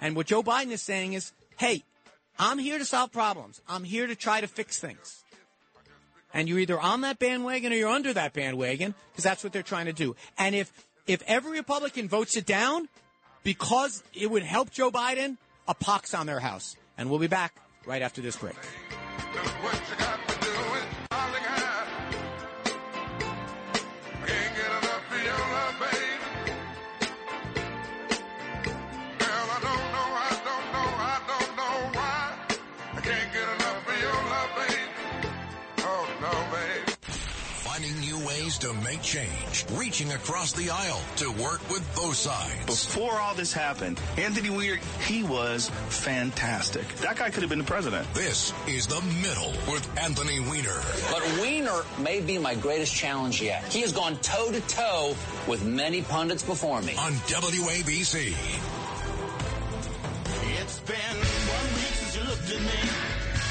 And what Joe Biden is saying is, hey, I'm here to solve problems. I'm here to try to fix things. And you're either on that bandwagon or you're under that bandwagon because that's what they're trying to do. And if if every Republican votes it down because it would help Joe Biden, a pox on their house. And we'll be back right after this break. To make change, reaching across the aisle to work with both sides. Before all this happened, Anthony Weir, he was fantastic. That guy could have been the president. This is The Middle with Anthony Weiner. But Weiner may be my greatest challenge yet. He has gone toe to toe with many pundits before me. On WABC. It's been one week since you looked at me.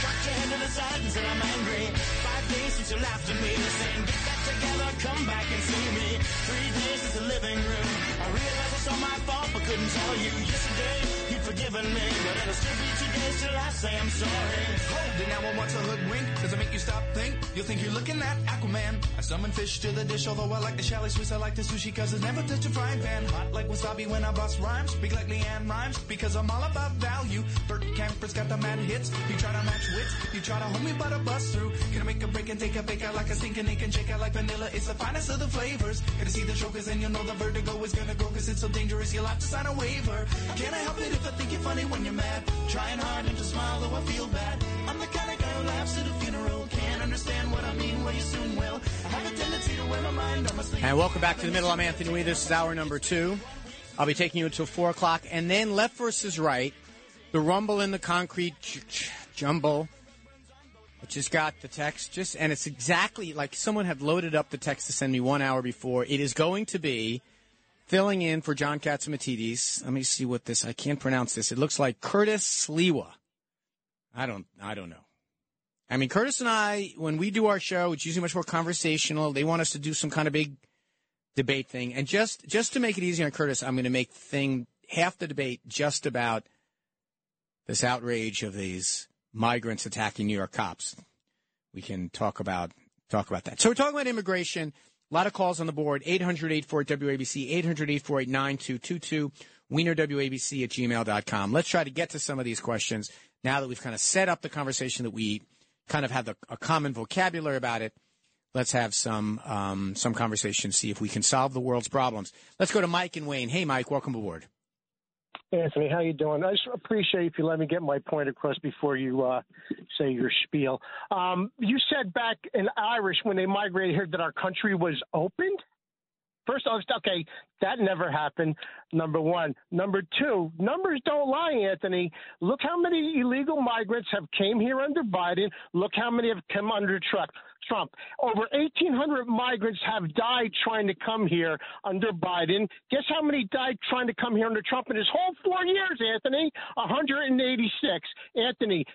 Cocked your head to the side and said I'm angry. Five days since you laughed at me, saying get that together, come back and see me. Three days since the living room. I realized it's all my fault, but couldn't tell you. Yesterday forgiven me, but It'll still be two days till I say I'm sorry. Hold it now, I want to hoodwink. Does it make you stop think? You'll think you're looking at Aquaman. I summon fish to the dish, although I like the chalet Swiss. I like the sushi cause it's never touch a frying pan. Hot like wasabi when I bust rhymes. Speak like Leanne rhymes because I'm all about value. Bert Camper's got the mad hits. You try to match wits. You try to hold me but a bust through. Gonna make a break and take a bake out like a stinking ink and shake out like vanilla. It's the finest of the flavors. Gonna see the chokers and you'll know the vertigo is gonna go cause it's so dangerous. You'll have to sign a waiver. Can't I help it if I think you're funny when you're mad? Trying hard not to smile though I feel bad. I'm the kind of guy who laughs at a funeral. Can't understand what I mean, well you soon will. I have a tendency to wear my mind on my sleeve. And welcome back to the middle. I'm Anthony Wee. This is hour number two. I'll be taking you until four o'clock, and then left versus right, the rumble in the concrete j- j- jumble. I just got the text, just and it's exactly like someone had loaded up the text to send me one hour before. It is going to be filling in for John Katzimatidis. Let me see what this. I can't pronounce this. It looks like Curtis Sliwa. I don't. I don't know. I mean, Curtis and I, when we do our show, it's usually much more conversational. They want us to do some kind of big debate thing, and just just to make it easier on Curtis, I'm going to make thing half the debate just about this outrage of these migrants attacking New York cops. We can talk about talk about that. So we're talking about immigration. A lot of calls on the board. 800-848-WABC, 800-848-9222, wienerwabc at gmail.com. Let's try to get to some of these questions now that we've kind of set up the conversation that we kind of have the, a common vocabulary about it. Let's have some um, some conversation, see if we can solve the world's problems. Let's go to Mike and Wayne. Hey, Mike, welcome aboard. Anthony, how you doing? I just appreciate if you let me get my point across before you uh, say your spiel. Um, you said back in Irish when they migrated here that our country was opened. First off, okay, that never happened. Number one. Number two, numbers don't lie, Anthony. Look how many illegal migrants have came here under Biden. Look how many have come under Trump. Trump. Over 1,800 migrants have died trying to come here under Biden. Guess how many died trying to come here under Trump in his whole four years, Anthony? 186. Anthony,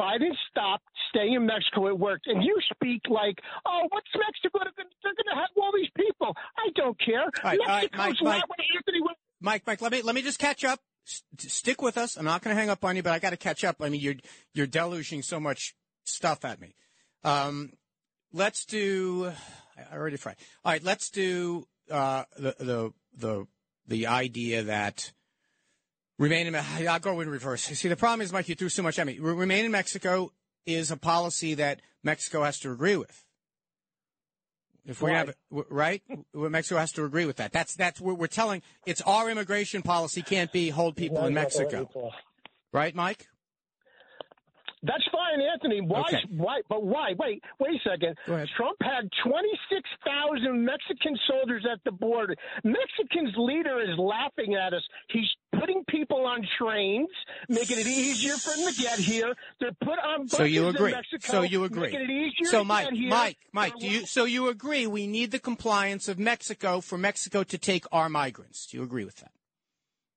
Biden stopped, stay in Mexico, it worked. And you speak like, oh, what's Mexico? They're going to have all these people. I don't care. All right, all right, Mexico's Mike, not Mike. Anthony was. Mike, Mike, let me let me just catch up. S- stick with us. I'm not going to hang up on you, but I got to catch up. I mean, you're you're deluging so much stuff at me. Um, let's do. I already fried. All right, let's do uh, the the the the idea that remain in. I'll go in reverse. See, the problem is, Mike, you threw so much at me. Remain in Mexico is a policy that Mexico has to agree with. If we have right, Mexico has to agree with that. That's that's what we're telling. It's our immigration policy can't be hold people in Mexico, right, Mike? That's fine, Anthony. Why? Okay. Why? But why? Wait, wait a second. Trump had 26,000 Mexican soldiers at the border. Mexican's leader is laughing at us. He's putting people on trains, making it easier for them to get here. They're put on buses So you in agree? Mexico, So you agree? Making it easier So Mike. Mike, Mike, do you? So you agree? We need the compliance of Mexico for Mexico to take our migrants. Do you agree with that?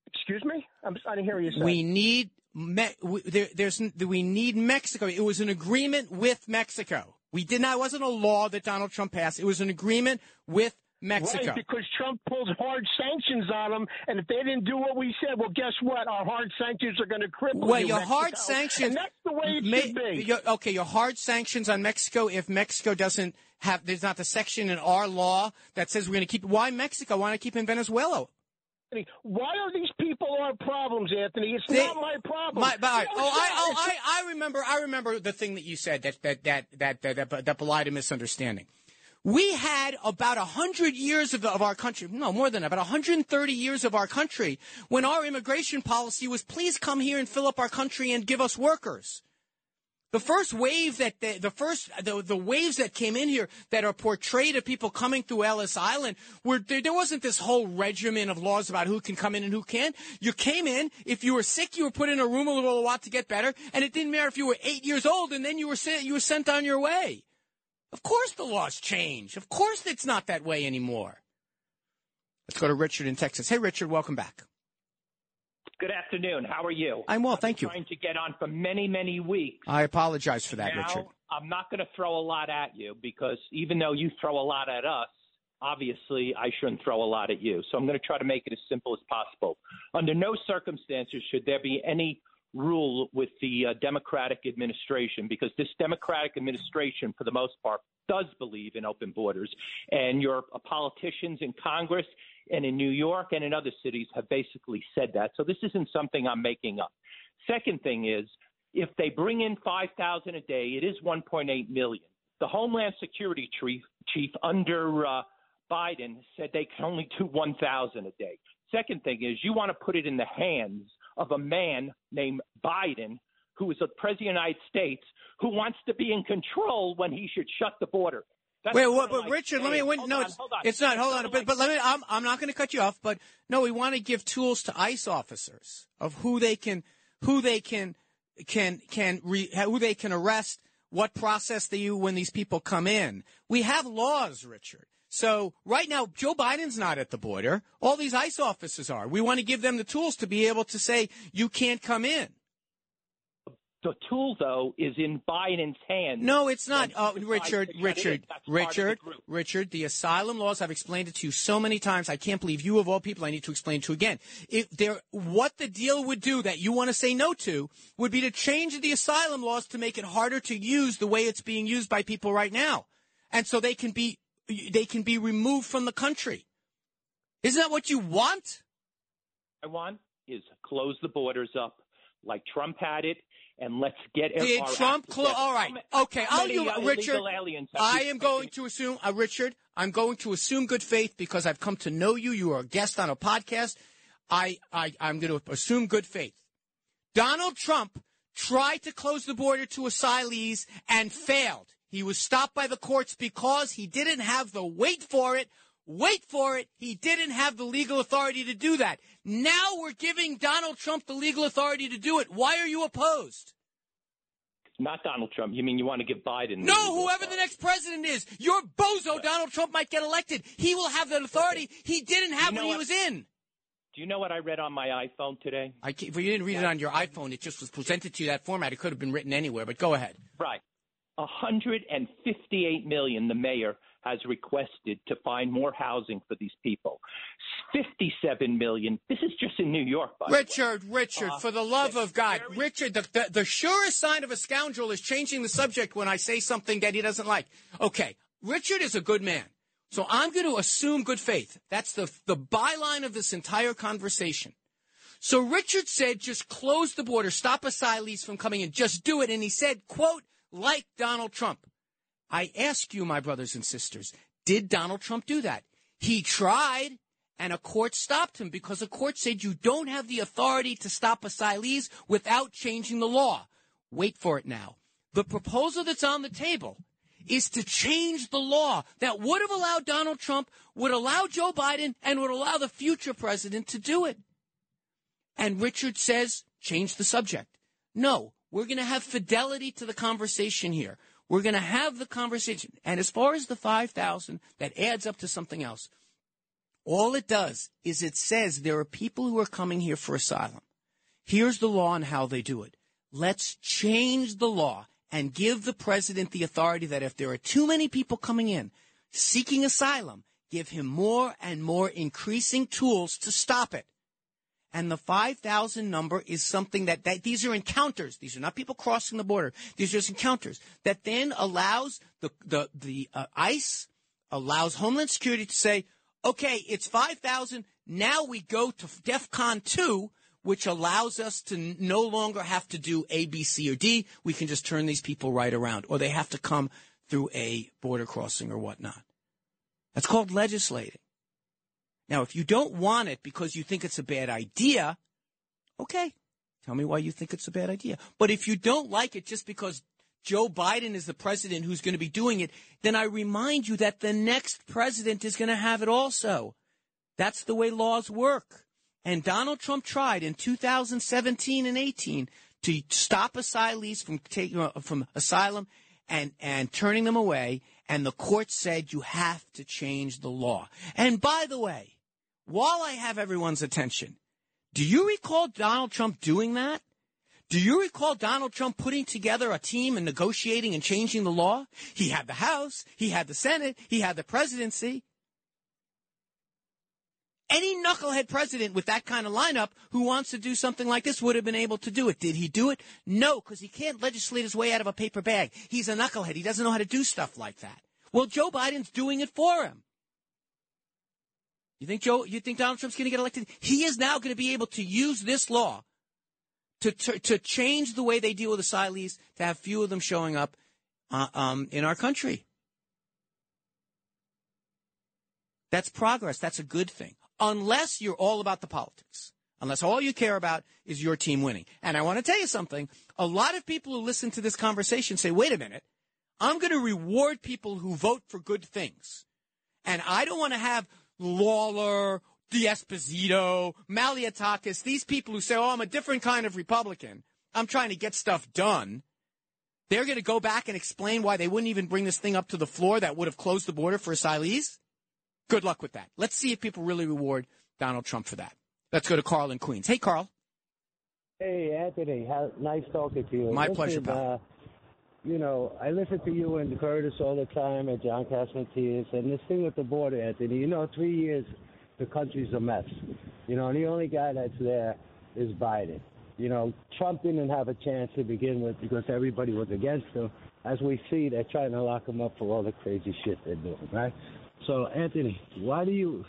Excuse me? I'm, I didn't hear what you said. We need me, we, there, there's we need Mexico. It was an agreement with Mexico. We did not. It wasn't a law that Donald Trump passed. It was an agreement with Mexico. Right, because Trump pulled hard sanctions on them, and if they didn't do what we said, well, guess what? Our hard sanctions are going to cripple Well, you, your Mexico. hard sanctions. And that's the way it may- should be. your- okay, your hard sanctions on Mexico. If Mexico doesn't have, there's not the section in our law that says we're going to keep. Why Mexico? Why not keep in Venezuela? Why are these people our problems, Anthony? It's They- not my problem. My, but, all right. Oh, I, oh, I, I remember. I remember the thing that you said that that that that that, that, that belied a misunderstanding. We had about a hundred years of, of our country, no more than that, about 130 years of our country when our immigration policy was, please come here and fill up our country and give us workers. The first wave that the, first the, the waves that came in here that are portrayed of people coming through Ellis Island were there, there wasn't this whole regimen of laws about who can come in and who can't. You came in if you were sick, you were put in a room a little while to get better, and it didn't matter if you were eight years old, and then you were sent you were sent on your way. Of course, the laws change. Of course, it's not that way anymore. Let's go to Richard in Texas. Hey, Richard, welcome back. Good afternoon. How are you? I'm well, thank you. Trying to get on for many, many weeks. I apologize for that, now, Richard. I'm not going to throw a lot at you because even though you throw a lot at us, obviously I shouldn't throw a lot at you. So I'm going to try to make it as simple as possible. Under no circumstances should there be any rule with the uh, Democratic administration because this Democratic administration, for the most part, does believe in open borders. And your uh, politicians in Congress and in New York and in other cities have basically said that. So this isn't something I'm making up. Second thing is, if they bring in 5,000 a day, it is 1.8 million. The Homeland Security chief, chief under uh, Biden said they can only do 1,000 a day. Second thing is, you want to put it in the hands of a man named Biden, who is the president of the United States, who wants to be in control when he should shut the border. That's Wait, what, but Richard, let me. Wait, no, on, it's, hold on. it's not. Hold on, but but let me. I'm I'm not going to cut you off, but no, we want to give tools to ICE officers of who they can who they can can can re, who they can arrest, what process they use when these people come in. We have laws, Richard. So right now, Joe Biden's not at the border. All these ICE officers are. We want to give them the tools to be able to say you can't come in. The tool, though, is in Biden's hands. No, it's not. Uh, Richard, to shut it in. Richard, of the Richard. Richard, the asylum laws, I've explained it to you so many times. I can't believe you, of all people, I need to explain it to again. If there, what the deal would do that you want to say no to would be to change the asylum laws to make it harder to use the way it's being used by people right now. And so they can be, they can be removed from the country. Isn't that what you want? I want is close the borders up like Trump had it, and let's get Did Trump close? All right. Okay. I'll uh, Richard. illegal aliens have I you am going to assume, uh, Richard, I'm going to assume good faith because I've come to know you. You are a guest on a podcast. I, I, I'm going to assume good faith. Donald Trump tried to close the border to asylees and failed. He was stopped by the courts because he didn't have the wait for it. Wait for it. He didn't have the legal authority to do that. Now we're giving Donald Trump the legal authority to do it. Why are you opposed? Not Donald Trump. You mean you want to give Biden? No, legal whoever the next president is, your bozo Donald Trump might get elected. He will have that authority he didn't have You know when he was in. Do you know what I read on my iPhone today? I can't, well, you didn't read it on your iPhone. It just was presented to you that format. It could have been written anywhere, but go ahead. Right. 158 million the mayor has requested to find more housing for these people. 57 million. This is just in New York, by the way. Richard, Richard, Uh, for the love of God, Richard, the, the, the surest sign of a scoundrel is changing the subject when I say something that he doesn't like. Okay, Richard is a good man. So I'm going to assume good faith. That's the, the byline of this entire conversation. So Richard said, just close the border, stop asylees from coming in, just do it. And he said, quote, like Donald Trump. I ask you, my brothers and sisters, did Donald Trump do that? He tried, and a court stopped him because a court said you don't have the authority to stop asylees without changing the law. Wait for it now. The proposal that's on the table is to change the law that would have allowed Donald Trump, would allow Joe Biden, and would allow the future president to do it. And Richard says, change the subject. No, we're going to have fidelity to the conversation here. We're going to have the conversation. And as far as the 5,000, that adds up to something else. All it does is it says there are people who are coming here for asylum. Here's the law and how they do it. Let's change the law and give the president the authority that if there are too many people coming in seeking asylum, give him more and more increasing tools to stop it. And the 5,000 number is something that, that these are encounters. These are not people crossing the border. These are just encounters that then allows the, the, the uh, ICE, allows Homeland Security to say, okay, it's 5,000. Now we go to DEFCON 2, which allows us to n- no longer have to do A, B, C, or D. We can just turn these people right around, or they have to come through a border crossing or whatnot. That's called legislating. Now, if you don't want it because you think it's a bad idea, okay, tell me why you think it's a bad idea. But if you don't like it just because Joe Biden is the president who's going to be doing it, then I remind you that the next president is going to have it also. That's the way laws work. And Donald Trump tried in 2017 and 18 to stop asylees from taking from asylum and and turning them away. And the court said you have to change the law. And by the way, while I have everyone's attention, do you recall Donald Trump doing that? Do you recall Donald Trump putting together a team and negotiating and changing the law? He had the House, he had the Senate, he had the presidency. Any knucklehead president with that kind of lineup who wants to do something like this would have been able to do it. Did he do it? No, because he can't legislate his way out of a paper bag. He's a knucklehead. He doesn't know how to do stuff like that. Well, Joe Biden's doing it for him. You think Joe? You think Donald Trump's going to get elected? He is now going to be able to use this law to to, to change the way they deal with asylees, to have few of them showing up uh, um, in our country. That's progress. That's a good thing. Unless you're all about the politics. Unless all you care about is your team winning. And I want to tell you something. A lot of people who listen to this conversation say, wait a minute. I'm going to reward people who vote for good things. And I don't want to have Lawler, D'Esposito, Malliotakis, these people who say, oh, I'm a different kind of Republican. I'm trying to get stuff done. They're going to go back and explain why they wouldn't even bring this thing up to the floor that would have closed the border for asylees. Good luck with that. Let's see if people really reward Donald Trump for that. Let's go to Carl in Queens. Hey, Carl. Hey, Anthony. How, nice talking to you. My Listen, pleasure, pal. Uh, you know, I listen to you and Curtis all the time and John Catsimatidis, and this thing with the border, Anthony. You know, three years, the country's a mess. You know, and the only guy that's there is Biden. You know, Trump didn't have a chance to begin with because everybody was against him. As we see, they're trying to lock him up for all the crazy shit they're doing, right? So, Anthony, why do you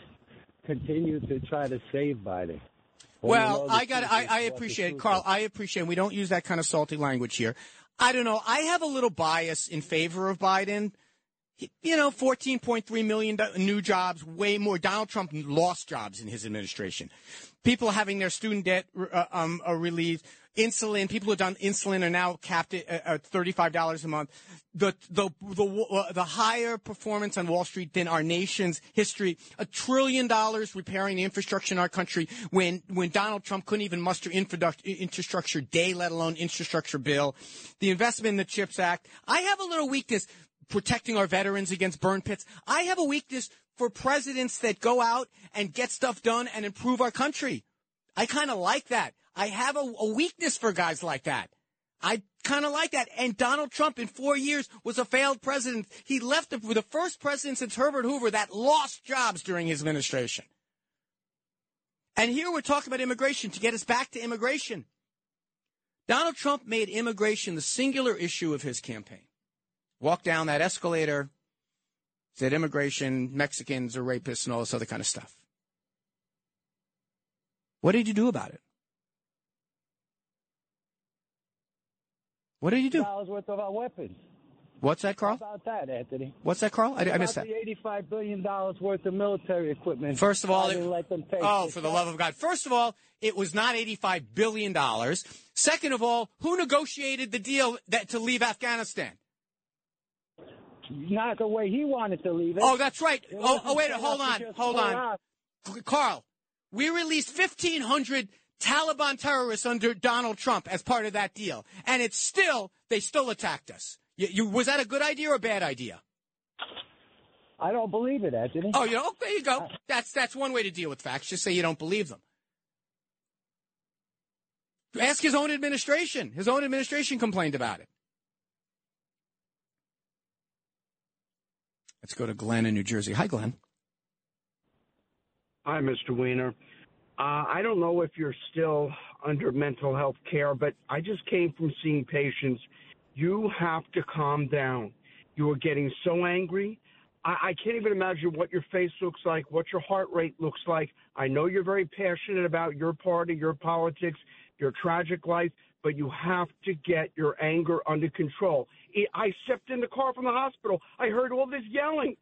continue to try to save Biden? When you know Well, I got. I, I appreciate it, Carl. I appreciate. It. We don't use that kind of salty language here. I don't know. I have a little bias in favor of Biden. He- You know, 14.3 million new jobs, way more. Donald Trump lost jobs in his administration. People having their student debt uh, um, uh, relieved. Insulin, people who've done insulin are now capped at, at $35 a month. The, the, the, uh, the higher performance on Wall Street than our nation's history. A trillion dollars repairing the infrastructure in our country when, when Donald Trump couldn't even muster infrastructure day, let alone infrastructure bill. The investment in the CHIPS Act. I have a little weakness protecting our veterans against burn pits. I have a weakness for presidents that go out and get stuff done and improve our country. I kind of like that. I have a, a weakness for guys like that. I kind of like that. And Donald Trump in four years was a failed president. He left the, the first president since Herbert Hoover that lost jobs during his administration. And here we're talking about immigration to get us back to immigration. Donald Trump made immigration the singular issue of his campaign. Walked down that escalator, said immigration, Mexicans are rapists and all this other kind of stuff. What did you do about it? What did you do? Dollars worth of our weapons. What's that, Carl? How about that, Anthony? What's that, Carl? I, I missed that. The eighty-five billion dollars worth of military equipment. First of all, it- let them take. oh, for the love of God. First of all, it was not $85 billion. Second of all, who negotiated the deal that to leave Afghanistan? Not the way he wanted to leave it. Oh, that's right. Oh, oh wait, hold on, hold on. Carl, we released 1,500 Taliban terrorists under Donald Trump as part of that deal. And it's still, they still attacked us. You, you, was that a good idea or a bad idea? I don't believe it, Anthony. Oh, you know, there you go. That's that's one way to deal with facts. Just say you don't believe them. Ask his own administration. His own administration complained about it. Let's go to Glenn in New Jersey. Hi, Glenn. Hi, Mr. Weiner. Uh, I don't know if you're still under mental health care, but I just came from seeing patients. You have to calm down. You are getting so angry. I, I can't even imagine what your face looks like, what your heart rate looks like. I know you're very passionate about your party, your politics, your tragic life, but you have to get your anger under control. I I stepped in the car from the hospital. I heard all this yelling.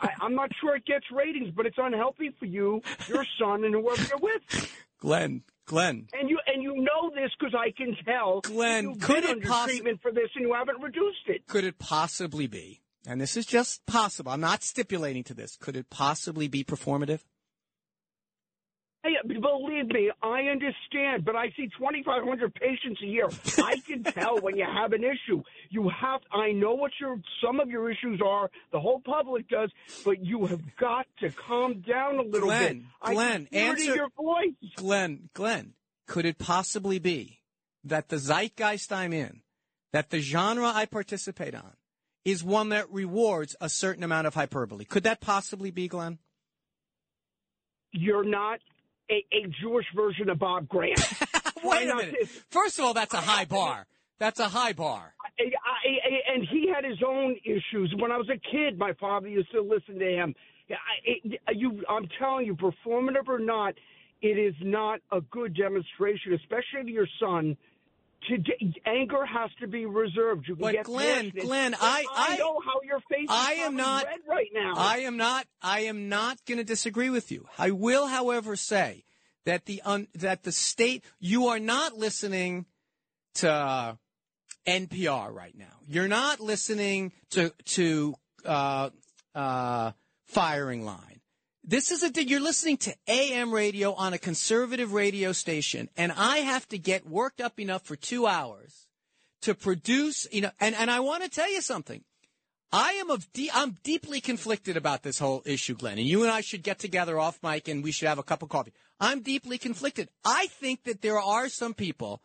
I, I'm not sure it gets ratings, but it's unhealthy for you, your son, and whoever you're with. Glenn, Glenn. And you and you know this because I can tell. Glenn, you've could been it under possi- treatment for this and you haven't reduced it. Could it possibly be, and this is just possible, I'm not stipulating to this, could it possibly be performative? Hey, believe me, I understand, but I see 2,500 patients a year. I can tell when you have an issue. You have. I know what your some of your issues are. The whole public does, but you have got to calm down a little bit. Glenn, I Glenn, can hear it in answer your voice. Glenn, Glenn, could it possibly be that the zeitgeist I'm in, that the genre I participate on, is one that rewards a certain amount of hyperbole? Could that possibly be, Glenn? you're not a, a Jewish version of Bob Grant. Wait a minute. First of all, that's a high bar. That's a high bar. I, I, and he had his own issues. When I was a kid, my father used to listen to him. It, you, I'm telling you, performative or not, it is not a good demonstration, especially to your son. To anger has to be reserved. You But Glenn. Glenn, But I- I- know how your face. Is I am not red right now. I am not. I am not going to disagree with you. I will, however, say that the un, that the state you are not listening to NPR right now. You're not listening to to uh, uh, firing line. This is a you're listening to AM radio on a conservative radio station, and I have to get worked up enough for two hours to produce. You know, and and I want to tell you something. I am of de- I'm deeply conflicted about this whole issue, Glenn. And you and I should get together off mic and we should have a cup of coffee. I'm deeply conflicted. I think that there are some people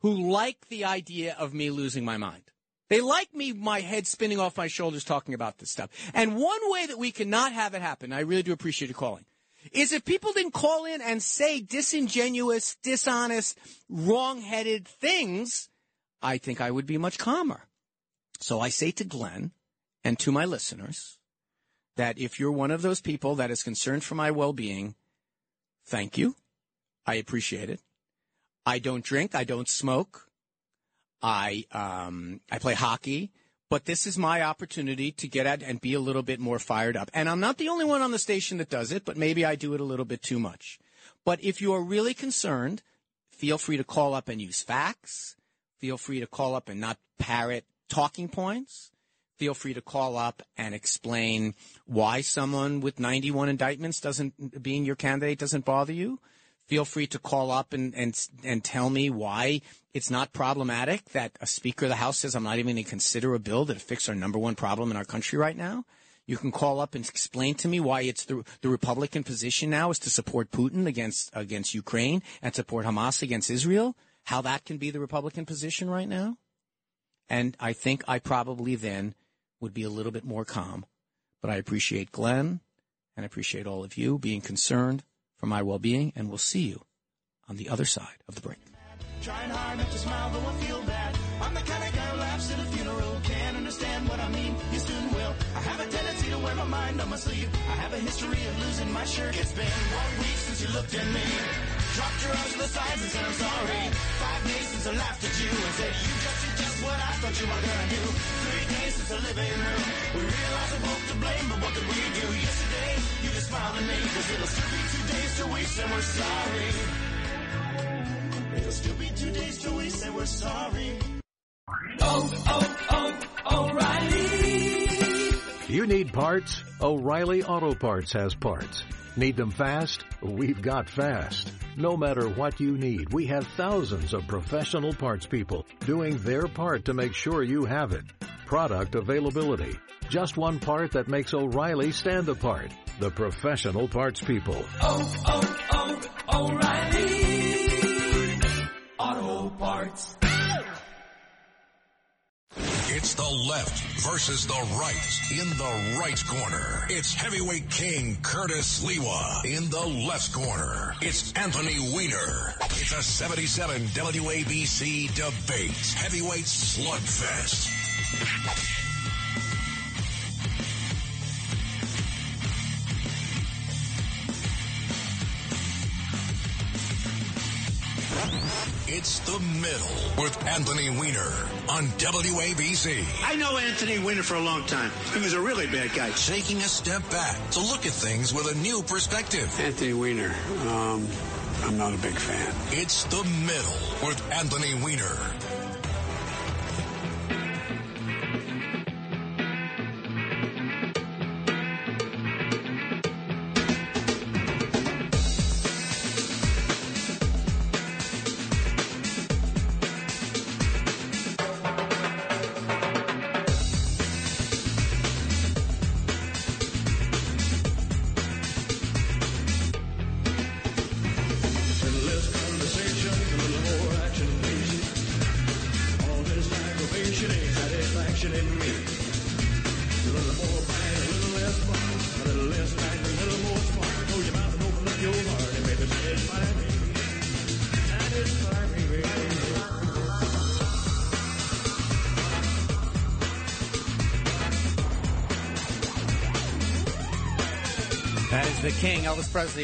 who like the idea of me losing my mind. They like me, my head spinning off my shoulders talking about this stuff. And one way that we cannot have it happen, I really do appreciate you calling, is if people didn't call in and say disingenuous, dishonest, wrong-headed things, I think I would be much calmer. So I say to Glenn and to my listeners that if you're one of those people that is concerned for my well-being, thank you. I appreciate it. I don't drink. I don't smoke. I um, I play hockey. But this is my opportunity to get at and be a little bit more fired up. And I'm not the only one on the station that does it, but maybe I do it a little bit too much. But if you are really concerned, feel free to call up and use facts. Feel free to call up and not parrot talking points. Feel free to call up and explain why someone with 91 indictments doesn't, being your candidate doesn't bother you. Feel free to call up and, and, and tell me why it's not problematic that a Speaker of the House says I'm not even going to consider a bill that fix our number one problem in our country right now. You can call up and explain to me why it's the, the Republican position now is to support Putin against, against Ukraine and support Hamas against Israel. How that can be the Republican position right now. And I think I probably then would be a little bit more calm. But I appreciate Glenn and I appreciate all of you being concerned for my well-being, and we'll see you on the other side of the break. Trying hard not to smile, feel bad. I'm the kind of guy who laughs at a funeral. Can't understand what I mean. You soon will. I have a tendency to wear my mind on my sleeve. I have a history of losing my shirt. It's been one week since you looked at me. Dropped your arms to the sides and said I'm sorry. Five days since I laughed at you and said you just just what I thought you were gonna do. Days. We realized we're both to blame, but what we do? Yesterday, you just smiled at me. Cause it'll still be two days till we say we're sorry. It'll still be two days till we say we're sorry. Oh, oh, oh, O'Reilly. You need parts? O'Reilly Auto Parts has parts. Need them fast? We've got fast. No matter what you need, we have thousands of professional parts people doing their part to make sure you have it. Product availability. Just one part that makes O'Reilly stand apart. The professional parts people. Oh, oh, oh, O'Reilly. Auto Parts. It's the left versus the right. In the right corner, it's heavyweight king Curtis Sliwa. In the left corner, it's Anthony Weiner. It's a 77 WABC debate. Heavyweight slugfest. It's the middle with Anthony Weiner on WABC. I know Anthony Weiner for a long time. He was a really bad guy. Taking a step back to look at things with a new perspective. Anthony Weiner, um, I'm not a big fan. It's the middle with Anthony Weiner.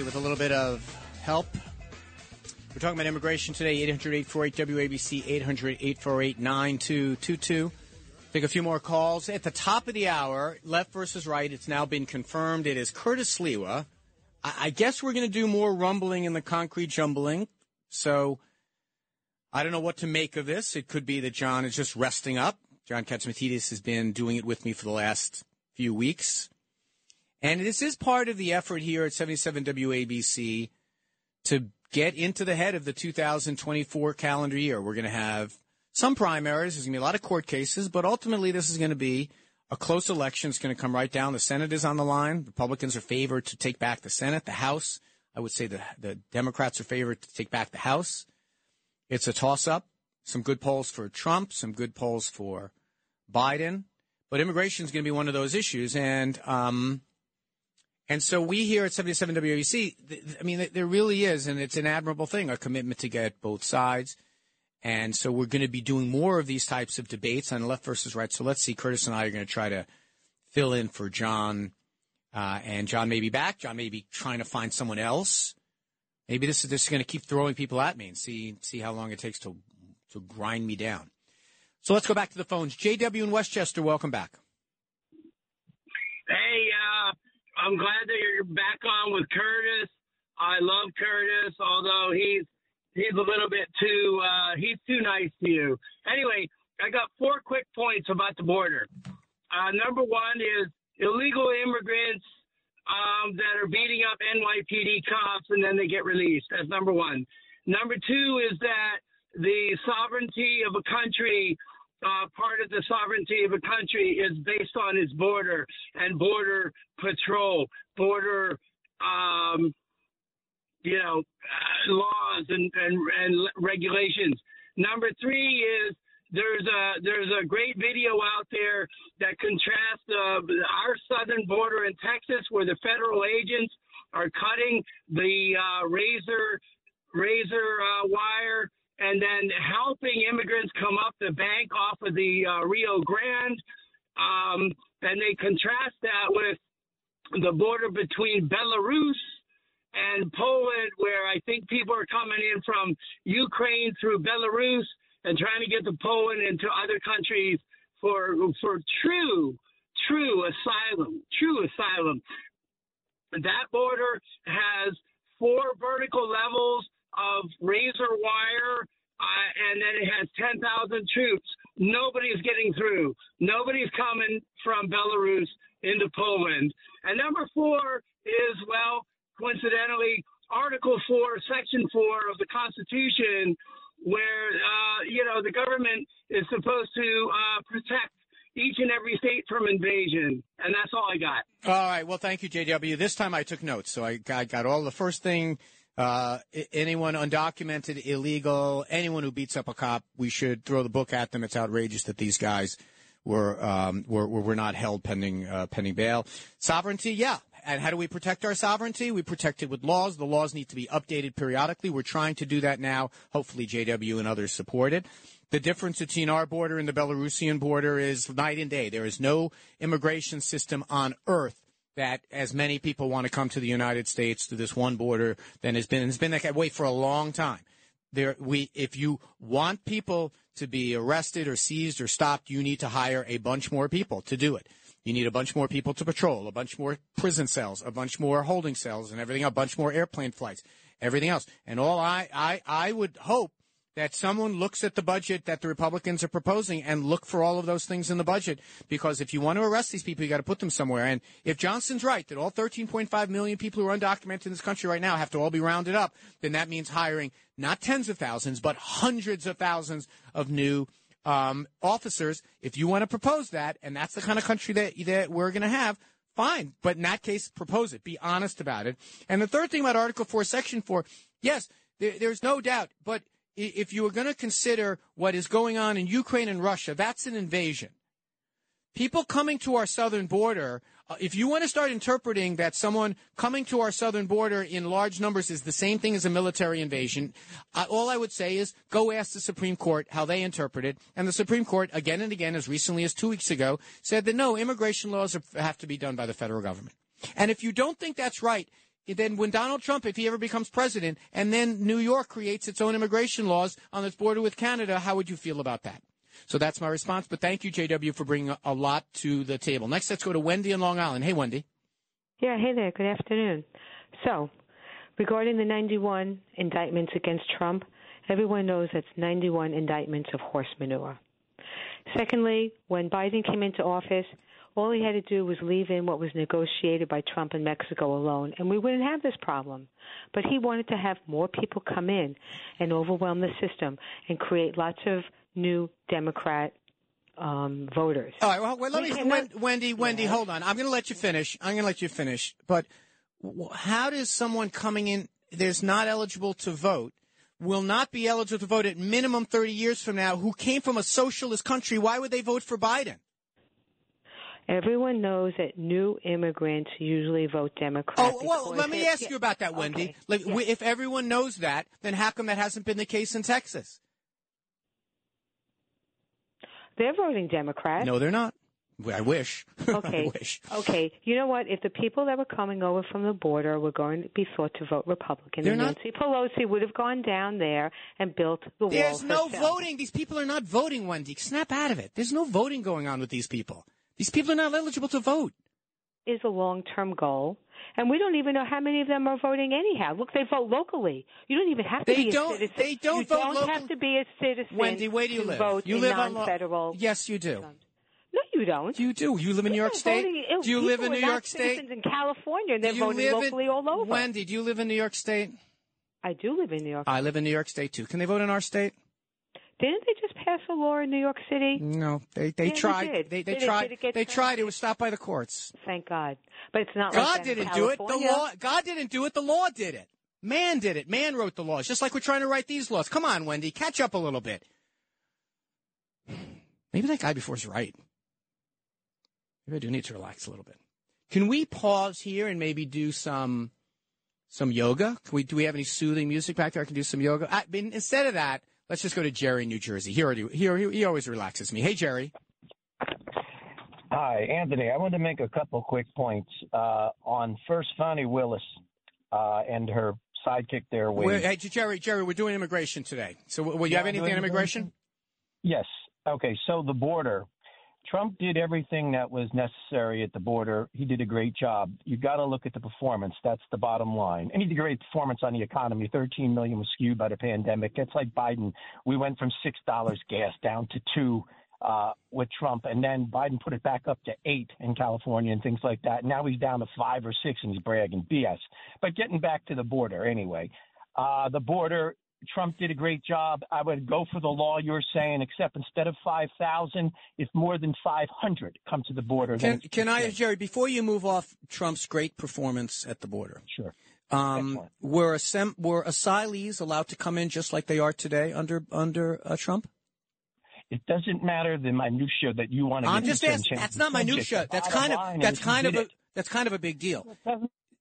With a little bit of help. We're talking about immigration today, 800 848 WABC, 800 848 9222. Take a few more calls. At the top of the hour, left versus right, it's now been confirmed. It is Curtis Sliwa. I, I guess we're going to do more rumbling in the concrete jumbling. So I don't know what to make of this. It could be that John is just resting up. John Catsimatidis has been doing it with me for the last few weeks. And this is part of the effort here at 77 WABC to get into the head of the 2024 calendar year. We're going to have some primaries. There's going to be a lot of court cases, but ultimately this is going to be a close election. It's going to come right down. The Senate is on the line. Republicans are favored to take back the Senate. The House, I would say the, the Democrats are favored to take back the House. It's a toss up. Some good polls for Trump, some good polls for Biden. But immigration is going to be one of those issues. And, um, and so we here at 77 WABC, th- th- I mean, th- there really is, and it's an admirable thing, a commitment to get both sides. And so we're going to be doing more of these types of debates on left versus right. So let's see, Curtis and I are going to try to fill in for John. Uh, and John may be back. John may be trying to find someone else. Maybe this is is going to keep throwing people at me and see see how long it takes to to grind me down. So let's go back to the phones. JW in Westchester, welcome back. Hey, uh, I'm glad that you're back on with Curtis. I love Curtis, although he's he's a little bit too uh, he's too nice to you. Anyway, I got four quick points about the border. Uh, number one is illegal immigrants um, that are beating up NYPD cops and then they get released. That's number one. Number two is that the sovereignty of a country uh, part of the sovereignty of a country is based on its border and border patrol, border, um, you know, uh, laws and, and, and regulations. Number three is there's a there's a great video out there that contrasts uh, our southern border in Texas, where the federal agents are cutting the uh, razor razor uh, wire and then helping immigrants come up the bank off of the uh, Rio Grande. Um, and they contrast that with the border between Belarus and Poland, where I think people are coming in from Ukraine through Belarus and trying to get to Poland and to other countries for for true, true asylum, true asylum. That border has four vertical levels of razor wire, uh, and then it has 10,000 troops. Nobody's getting through. Nobody's coming from Belarus into Poland. And number four is, well, coincidentally, Article 4, Section 4 of the Constitution, where, uh, you know, the government is supposed to uh, protect each and every state from invasion. And that's all I got. All right. Well, thank you, JW. This time I took notes. So I got, got all the first thing uh, anyone undocumented, illegal, anyone who beats up a cop, we should throw the book at them. It's outrageous that these guys were um, were, were, not held pending uh, pending bail. Sovereignty, yeah. And how do we protect our sovereignty? We protect it with laws. The laws need to be updated periodically. We're trying to do that now. Hopefully, JW and others support it. The difference between our border and the Belarusian border is night and day. There is no immigration system on earth that as many people want to come to the United States to this one border than has been. And it's been that way for a long time. There, we, if you want people to be arrested or seized or stopped, you need to hire a bunch more people to do it. You need a bunch more people to patrol, a bunch more prison cells, a bunch more holding cells and everything, a bunch more airplane flights, everything else. And all I, I, I would hope that someone looks at the budget that the Republicans are proposing and look for all of those things in the budget. Because if you want to arrest these people, you got to put them somewhere. And if Johnson's right that all 13.5 million people who are undocumented in this country right now have to all be rounded up, then that means hiring not tens of thousands, but hundreds of thousands of new um, officers. If you want to propose that, and that's the kind of country that, that we're going to have, fine. But in that case, propose it. Be honest about it. And the third thing about Article 4, Section 4, yes, there, there's no doubt, but if you were going to consider what is going on in Ukraine and Russia, that's an invasion. People coming to our southern border, uh, if you want to start interpreting that someone coming to our southern border in large numbers is the same thing as a military invasion, uh, all I would say is go ask the Supreme Court how they interpret it. And the Supreme Court, again and again, as recently as two weeks ago, said that no, immigration laws are, have to be done by the federal government. And if you don't think that's right, then when Donald Trump, if he ever becomes president, and then New York creates its own immigration laws on its border with Canada, how would you feel about that? So that's my response. But thank you, JW, for bringing a, lot to the table. Next, let's go to Wendy in Long Island. Hey, Wendy. Yeah, hey there. Good afternoon. So, regarding the 91 indictments against Trump, everyone knows that's 91 indictments of horse manure. Secondly, when Biden came into office, all he had to do was leave in what was negotiated by Trump and Mexico alone, and we wouldn't have this problem. But he wanted to have more people come in and overwhelm the system and create lots of new Democrat um, voters. All right. Well, let We me, cannot- Wendy. Wendy, hold on. I'm going to let you finish. I'm going to let you finish. But how does someone coming in that's not eligible to vote will not be eligible to vote at minimum 30 years from now who came from a socialist country? Why would they vote for Biden? Everyone knows that new immigrants usually vote Democrat. Oh, well, let me ask you about that, Wendy. Like, w If everyone knows that, then how come that hasn't been the case in Texas? They're voting Democrat. No, they're not. I wish. Okay. I wish. Okay. You know what? If the people that were coming over from the border were going to be thought to vote Republican, They're then not- Nancy Pelosi would have gone down there and built the wall. There's no herself. voting. These people are not voting, Wendy. Snap out of it. There's no voting going on with these people. These people are not eligible to vote. Is a long-term goal, and we don't even know how many of them are voting anyhow. Look, they vote locally. You don't even have to They be don't- a citizen. they don't you vote don't local- have to be a citizen. Wendy, where do you live? Vote you in live on lo- non-federal. Yes, you do. No, you don't. You do. You live in New York State. Voting- oh, Do you live in New York State? citizens in California, and they're voting live in- locally all over. Wendy, do you live in New York State? I do live in New York. I live in New York State too. Can they vote in our state? Didn't they just pass a law in New York City? No, they they Yeah, they tried. did. They they Did it- tried. it get they tried. It was stopped by the courts. Thank God. But it's not God like didn't do it. The law. God didn't do it. The law did it. Man did it. Man wrote the laws. Just like we're trying to write these laws. Come on, Wendy, catch up a little bit. Maybe that guy before is right. Maybe I do need to relax a little bit. Can we pause here and maybe do some some yoga? Can we do we have any soothing music back there? I can do some yoga. I mean, instead of that, let's just go to Jerry, New Jersey. He already he, he, he always relaxes me. Hey, Jerry. Hi, Anthony. I wanted to make a couple quick points uh, on first Fani Willis uh, and her sidekick there. Hey, Jerry, Jerry, we're doing immigration today. So, will you Yeah, have anything on immigration? Yes. Okay. So the border. Trump did everything that was necessary at the border. He did a great job. You've got to look at the performance. That's the bottom line. And he did great performance on the economy. 13 million was skewed by the pandemic. It's like Biden. We went from six dollars gas down to two uh, with Trump, and then Biden put it back up to eight in California and things like that. Now he's down to five or six, and he's bragging BS. But getting back to the border anyway, uh, the border. Trump did a great job. I would go for the law you're saying, except instead of 5,000, if more than 500 come to the border, Can, can I. Jerry, before you move off Trump's great performance at the border? Sure. Um, were, assemb- were asylees allowed to come in just like they are today under under uh, Trump? It doesn't matter the minutia that you want to. I'm just asking. That's the not minutia. That's kind of that's kind of a it. that's kind of a big deal.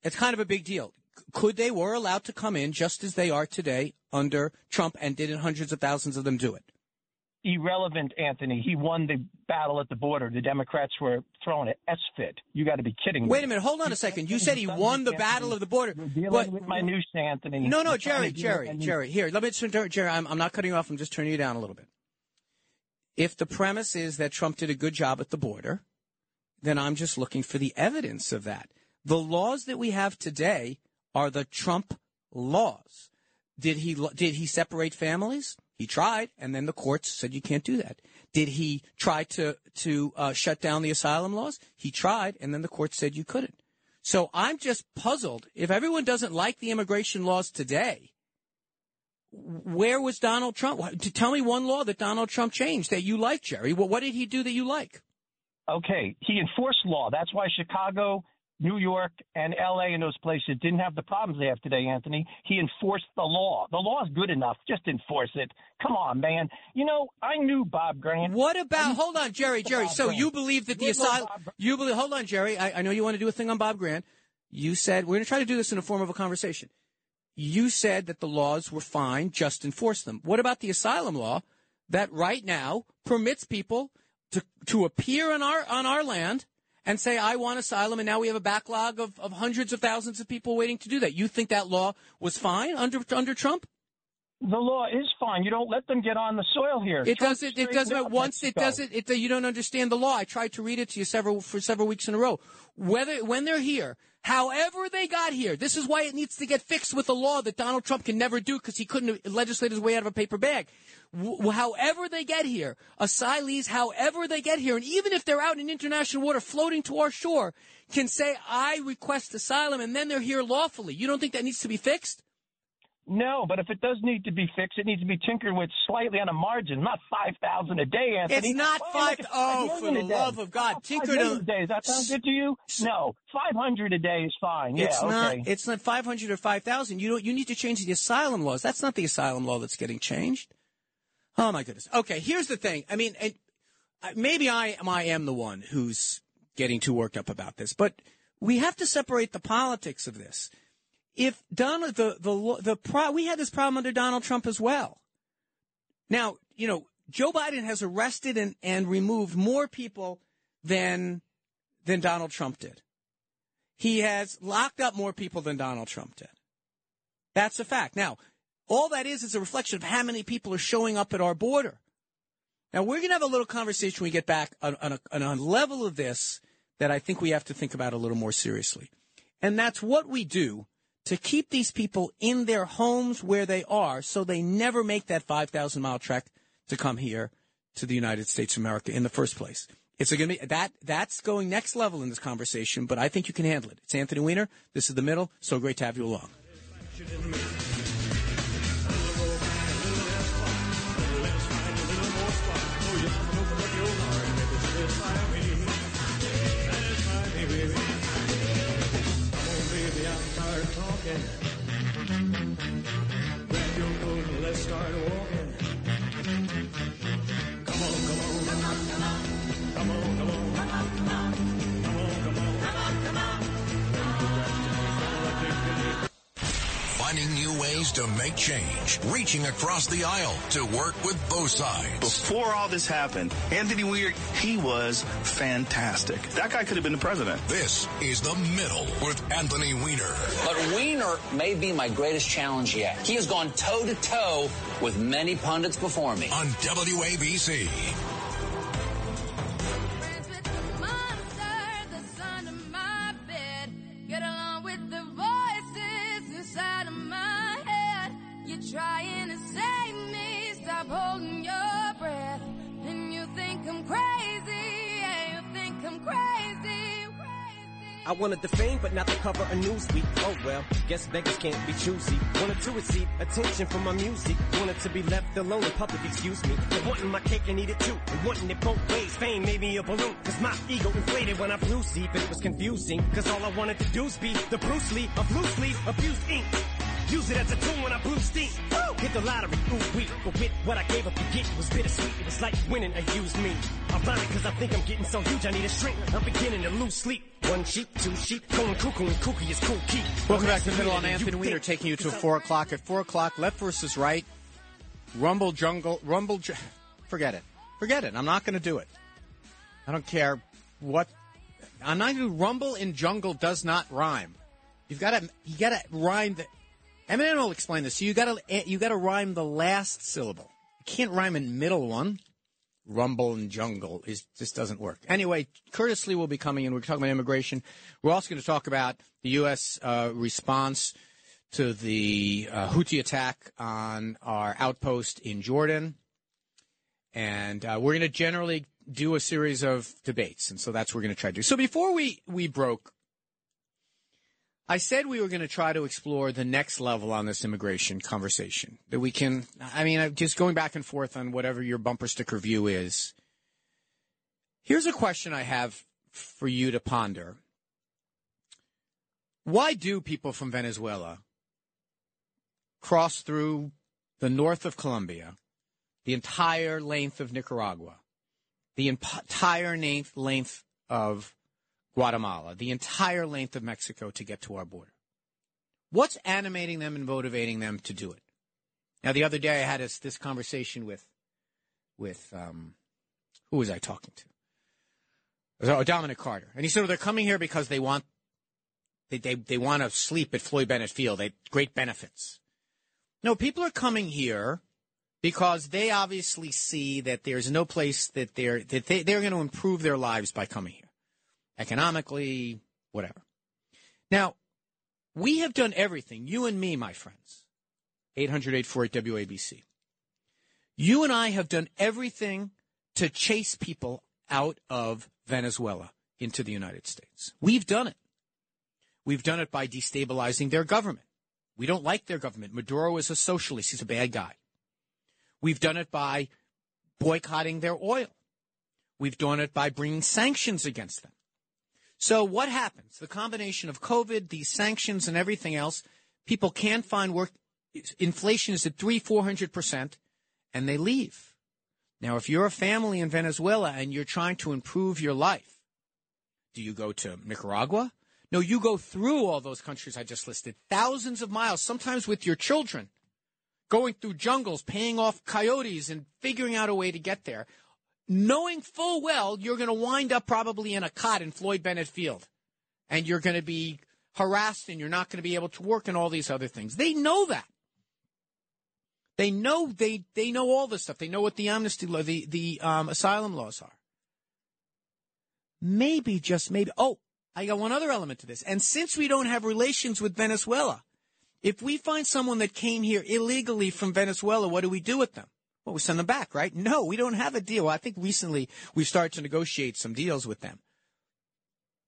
It's kind of a big deal. Could they were allowed to come in just as they are today under Trump, and didn't hundreds of thousands of them do it? irrelevant, Anthony. He won the battle at the border. The Democrats were throwing it S fit. You got to be kidding me. Wait a minute. Hold on a second. You said he won the battle of the border. Dealing But with minutia, Anthony. No, no, Jerry, Jerry, Jerry. Here, let me turn, Jerry. I'm, I'm not cutting you off. I'm just turning you down a little bit. If the premise is that Trump did a good job at the border, then I'm just looking for the evidence of that. The laws that we have today are the Trump laws. Did he did he separate families? He tried, and then the courts said you can't do that. Did he try to to uh, shut down the asylum laws? He tried, and then the courts said you couldn't. So I'm just puzzled. If everyone doesn't like the immigration laws today, where was Donald Trump? Tell me one law that Donald Trump changed that you like, Jerry. What, what did he do that you like? Okay, he enforced law. That's why Chicago, New York, and L.A. and those places didn't have the problems they have today, Anthony. He enforced the law. The law is good enough. Just enforce it. Come on, man. You know, I knew Bob Grant. What about? Hold on, Jerry. Jerry. Bob So Grant. you believe that the asylum? You believe? Hold on, Jerry. I, I know you want to do a thing on Bob Grant. You said we're going to try to do this in the form of a conversation. You said that the laws were fine, just enforce them. What about the asylum law that right now permits people to to appear on our on our land and say, I want asylum, and now we have a backlog of, of hundreds of thousands of people waiting to do that. You think that law was fine under under Trump? The law is fine. You don't let them get on the soil here. It Trump doesn't. It doesn't. Once it doesn't. It, you don't understand the law. I tried to read it to you several for several weeks in a row. Whether when they're here, however they got here, this is why it needs to get fixed with a law that Donald Trump can never do because he couldn't legislate his way out of a paper bag. W- however they get here, asylees, however they get here, and even if they're out in international water floating to our shore, can say, "I request asylum," and then they're here lawfully. You don't think that needs to be fixed? No, but if it does need to be fixed, it needs to be tinkered with slightly on a margin, not five thousand a day, Anthony. It's not five. Oh, for the love of God, tinkered million a day. Does that sound good to you? No, five hundred a day is fine. It's yeah, not. okay. It's not five hundred or five thousand. You know, you need to change the asylum laws. That's not the asylum law that's getting changed. Oh my goodness. Okay, here's the thing. I mean, uh, maybe I am. I am the one who's getting too worked up about this, but we have to separate the politics of this. If Donald the the the pro, we had this problem under Donald Trump as well. Now, you know, Joe Biden has arrested and, and removed more people than than Donald Trump did. He has locked up more people than Donald Trump did. That's a fact. Now, all that is is a reflection of how many people are showing up at our border. Now, we're going to have a little conversation when we get back on, on, a, on a level of this that I think we have to think about a little more seriously. And that's what we do to keep these people in their homes where they are so they never make that 5,000 mile trek to come here to the United States of America in the first place. It's going to be that that's going next level in this conversation, but I think you can handle it. It's Anthony Weiner. This is the middle. So great to have you along. Finding new ways to make change, reaching across the aisle to work with both sides. Before all this happened, Anthony Weir, he was fantastic. That guy could have been the president. This is The Middle with Anthony Weiner. But Weiner may be my greatest challenge yet. He has gone toe to toe with many pundits before me. On WABC. Trying to save me. Stop holding your breath. You think I'm crazy. Yeah, you think I'm crazy. I wanted the fame, but not the cover of Newsweek. Oh well, guess beggars can't be choosy. Wanted to receive attention from my music. Wanted to be left alone in public, excuse me. But wanting my cake and eat it too. And wanting it both ways. Fame made me a balloon. Cause my ego inflated when I flew deep and it was confusing. Cause all I wanted to do was be the Bruce Lee of loose leaf abused ink. Use it as a tool when I blew steam. Woo! Hit the lottery, ooh wee. But with what I gave up to get was bittersweet. It was like winning a used me. Ironic cause I think I'm getting so huge I need a shrink. I'm beginning to lose sleep. One sheep, two sheep, going cuckoo and kooky is cool key. Welcome back to the middle. I'm Anthony Weiner, taking you to four o'clock. At four o'clock, left versus right. Rumble jungle, rumble. Ju- Forget it. Forget it. I'm not going to do it. I don't care what. I'm not going to rumble in jungle does not rhyme. You've got to. You got to rhyme the. Eminem will explain this. So you got to. You got to rhyme the last syllable. You can't rhyme in middle one. Rumble and jungle is just doesn't work. Anyway, Curtis Lee will be coming in. We're talking about immigration. We're also going to talk about the U.S. Uh, response to the uh, Houthi attack on our outpost in Jordan, and uh, we're going to generally do a series of debates, and so that's what we're going to try to do. So before we we broke, I said we were going to try to explore the next level on this immigration conversation. That we can, I mean, just going back and forth on whatever your bumper sticker view is. Here's a question I have for you to ponder. Why do people from Venezuela cross through the north of Colombia, the entire length of Nicaragua, the entire length, of Guatemala, the entire length of Mexico to get to our border? What's animating them and motivating them to do it? Now, the other day I had this, this conversation with, with um, who was I talking to? Oh, Dominic Carter. And he said, well, they're coming here because they want they, they, they want to sleep at Floyd Bennett Field. They great benefits. No, people are coming here because they obviously see that there's no place that they're that they, they're going to improve their lives by coming here, economically, whatever. Now, we have done everything. You and me, my friends. 800 WABC. You and I have done everything to chase people out of Venezuela into the United States. We've done it. We've done it by destabilizing their government. We don't like their government. Maduro is a socialist. He's a bad guy. We've done it by boycotting their oil. We've done it by bringing sanctions against them. So what happens? The combination of COVID, these sanctions, and everything else, people can't find work. Inflation is at three, four hundred percent, and they leave. Now, if you're a family in Venezuela and you're trying to improve your life, do you go to Nicaragua? No, you go through all those countries I just listed, thousands of miles, sometimes with your children, going through jungles, paying off coyotes, and figuring out a way to get there, knowing full well you're going to wind up probably in a cot in Floyd Bennett Field, and you're going to be harassed and you're not going to be able to work and all these other things. They know that. They know they they know all this stuff. They know what the amnesty law, the the um, asylum laws are. Maybe just maybe. Oh, I got one other element to this. And since we don't have relations with Venezuela, if we find someone that came here illegally from Venezuela, what do we do with them? Well, we send them back, right? No, we don't have a deal. I think recently we've started to negotiate some deals with them.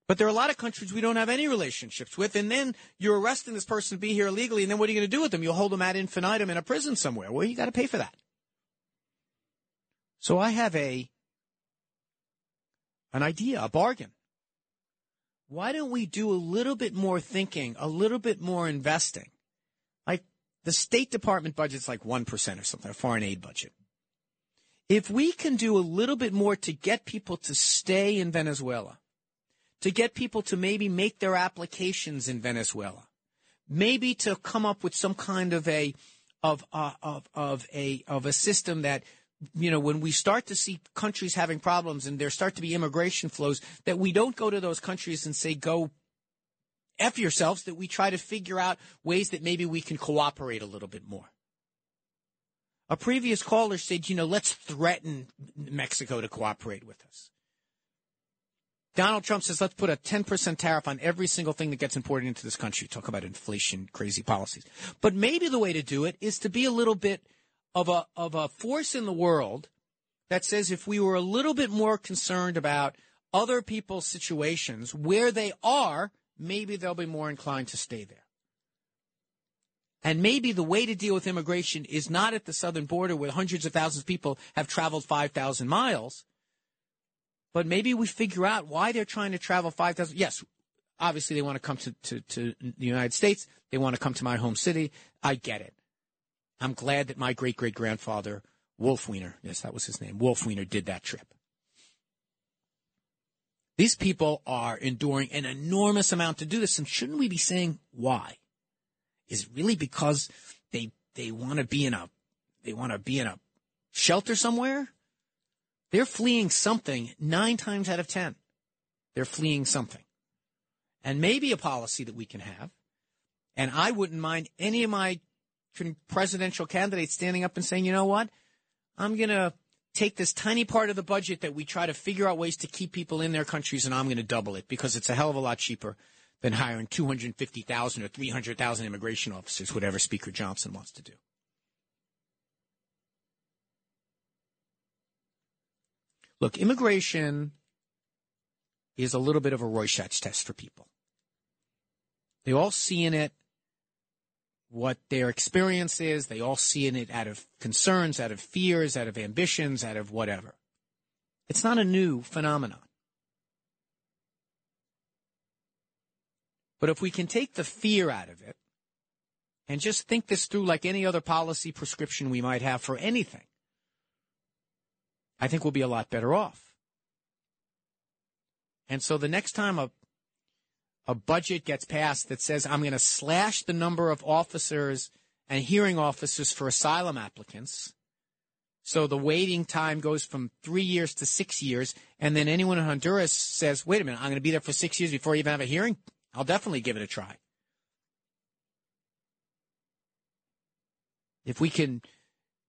But there are a lot of countries we don't have any relationships with, and then you're arresting this person to be here illegally, and then what are you going to do with them? You'll hold them ad infinitum in a prison somewhere. Well, you got to pay for that. So I have a an idea, a bargain. Why don't we do a little bit more thinking, a little bit more investing? The State Department budget's like 1% or something, a foreign aid budget. If we can do a little bit more to get people to stay in Venezuela, to get people to maybe make their applications in Venezuela, maybe to come up with some kind of a of uh, of of a of a system that you know when we start to see countries having problems and there start to be immigration flows that we don't go to those countries and say go f yourselves that we try to figure out ways that maybe we can cooperate a little bit more a previous caller said you know let's threaten mexico to cooperate with us Donald Trump says, let's put a 10% tariff on every single thing that gets imported into this country. Talk about inflation, crazy policies. But maybe the way to do it is to be a little bit of a, of a force in the world that says if we were a little bit more concerned about other people's situations where they are, maybe they'll be more inclined to stay there. And maybe the way to deal with immigration is not at the southern border where hundreds of thousands of people have traveled 5,000 miles but maybe we figure out why they're trying to travel 5,000. Yes, obviously they want to come to, to, to the United States. They want to come to my home city. I get it. I'm glad that my great great grandfather, Wolf Weiner, yes, that was his name, Wolf Weiner, did that trip. These people are enduring an enormous amount to do this, and shouldn't we be saying why? Is it really because they they want to be in a they want to be in a shelter somewhere? They're fleeing something nine times out of ten. They're fleeing something. And maybe a policy that we can have. And I wouldn't mind any of my presidential candidates standing up and saying, you know what? I'm going to take this tiny part of the budget that we try to figure out ways to keep people in their countries and I'm going to double it because it's a hell of a lot cheaper than hiring 250,000 or 300,000 immigration officers, whatever Speaker Johnson wants to do. Look, immigration is a little bit of a Rorschach test for people. They all see in it what their experience is. They all see in it out of concerns, out of fears, out of ambitions, out of whatever. It's not a new phenomenon. But if we can take the fear out of it and just think this through like any other policy prescription we might have for anything, I think we'll be a lot better off. And so the next time a a budget gets passed that says I'm going to slash the number of officers and hearing officers for asylum applicants So the waiting time goes from three years to six years. And then anyone in Honduras says, wait a minute, I'm going to be there for six years before I even have a hearing. I'll definitely give it a try. If we can,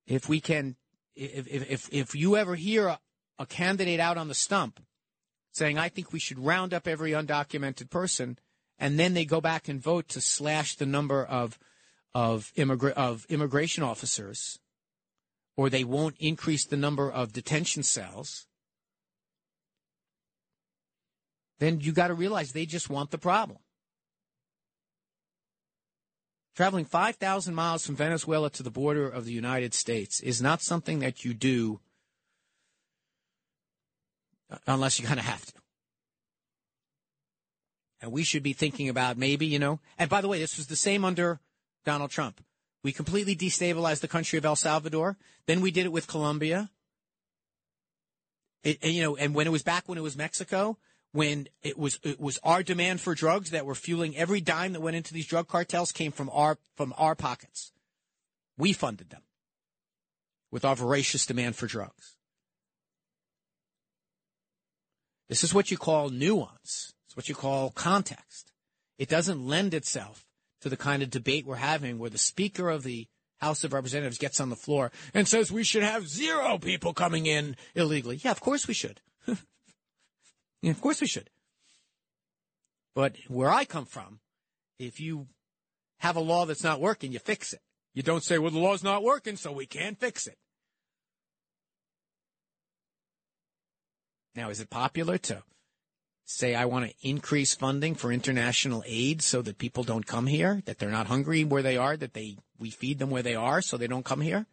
if we can, if, if, if, if you ever hear a, a candidate out on the stump saying, I think we should round up every undocumented person, and then they go back and vote to slash the number of, of, immigra- of immigration officers, or they won't increase the number of detention cells, then you got to realize they just want the problem. Traveling 5,000 miles from Venezuela to the border of the United States is not something that you do unless you kind of have to. And we should be thinking about maybe, you know, and by the way, this was the same under Donald Trump. We completely destabilized the country of El Salvador. Then we did it with Colombia. And, you know, and when it was back when it was Mexico, when it was it was our demand for drugs that were fueling every dime that went into these drug cartels came from our from our pockets. We funded them with our voracious demand for drugs. This is what you call nuance. It's what you call context. It doesn't lend itself to the kind of debate we're having where the Speaker of the House of Representatives gets on the floor and says we should have zero people coming in illegally. Yeah, of course we should. yeah, of course we should. But where I come from, if you have a law that's not working, you fix it. You don't say, well, the law's not working, so we can't fix it. Now, is it popular to say I want to increase funding for international aid so that people don't come here, that they're not hungry where they are, that they we feed them where they are so they don't come here?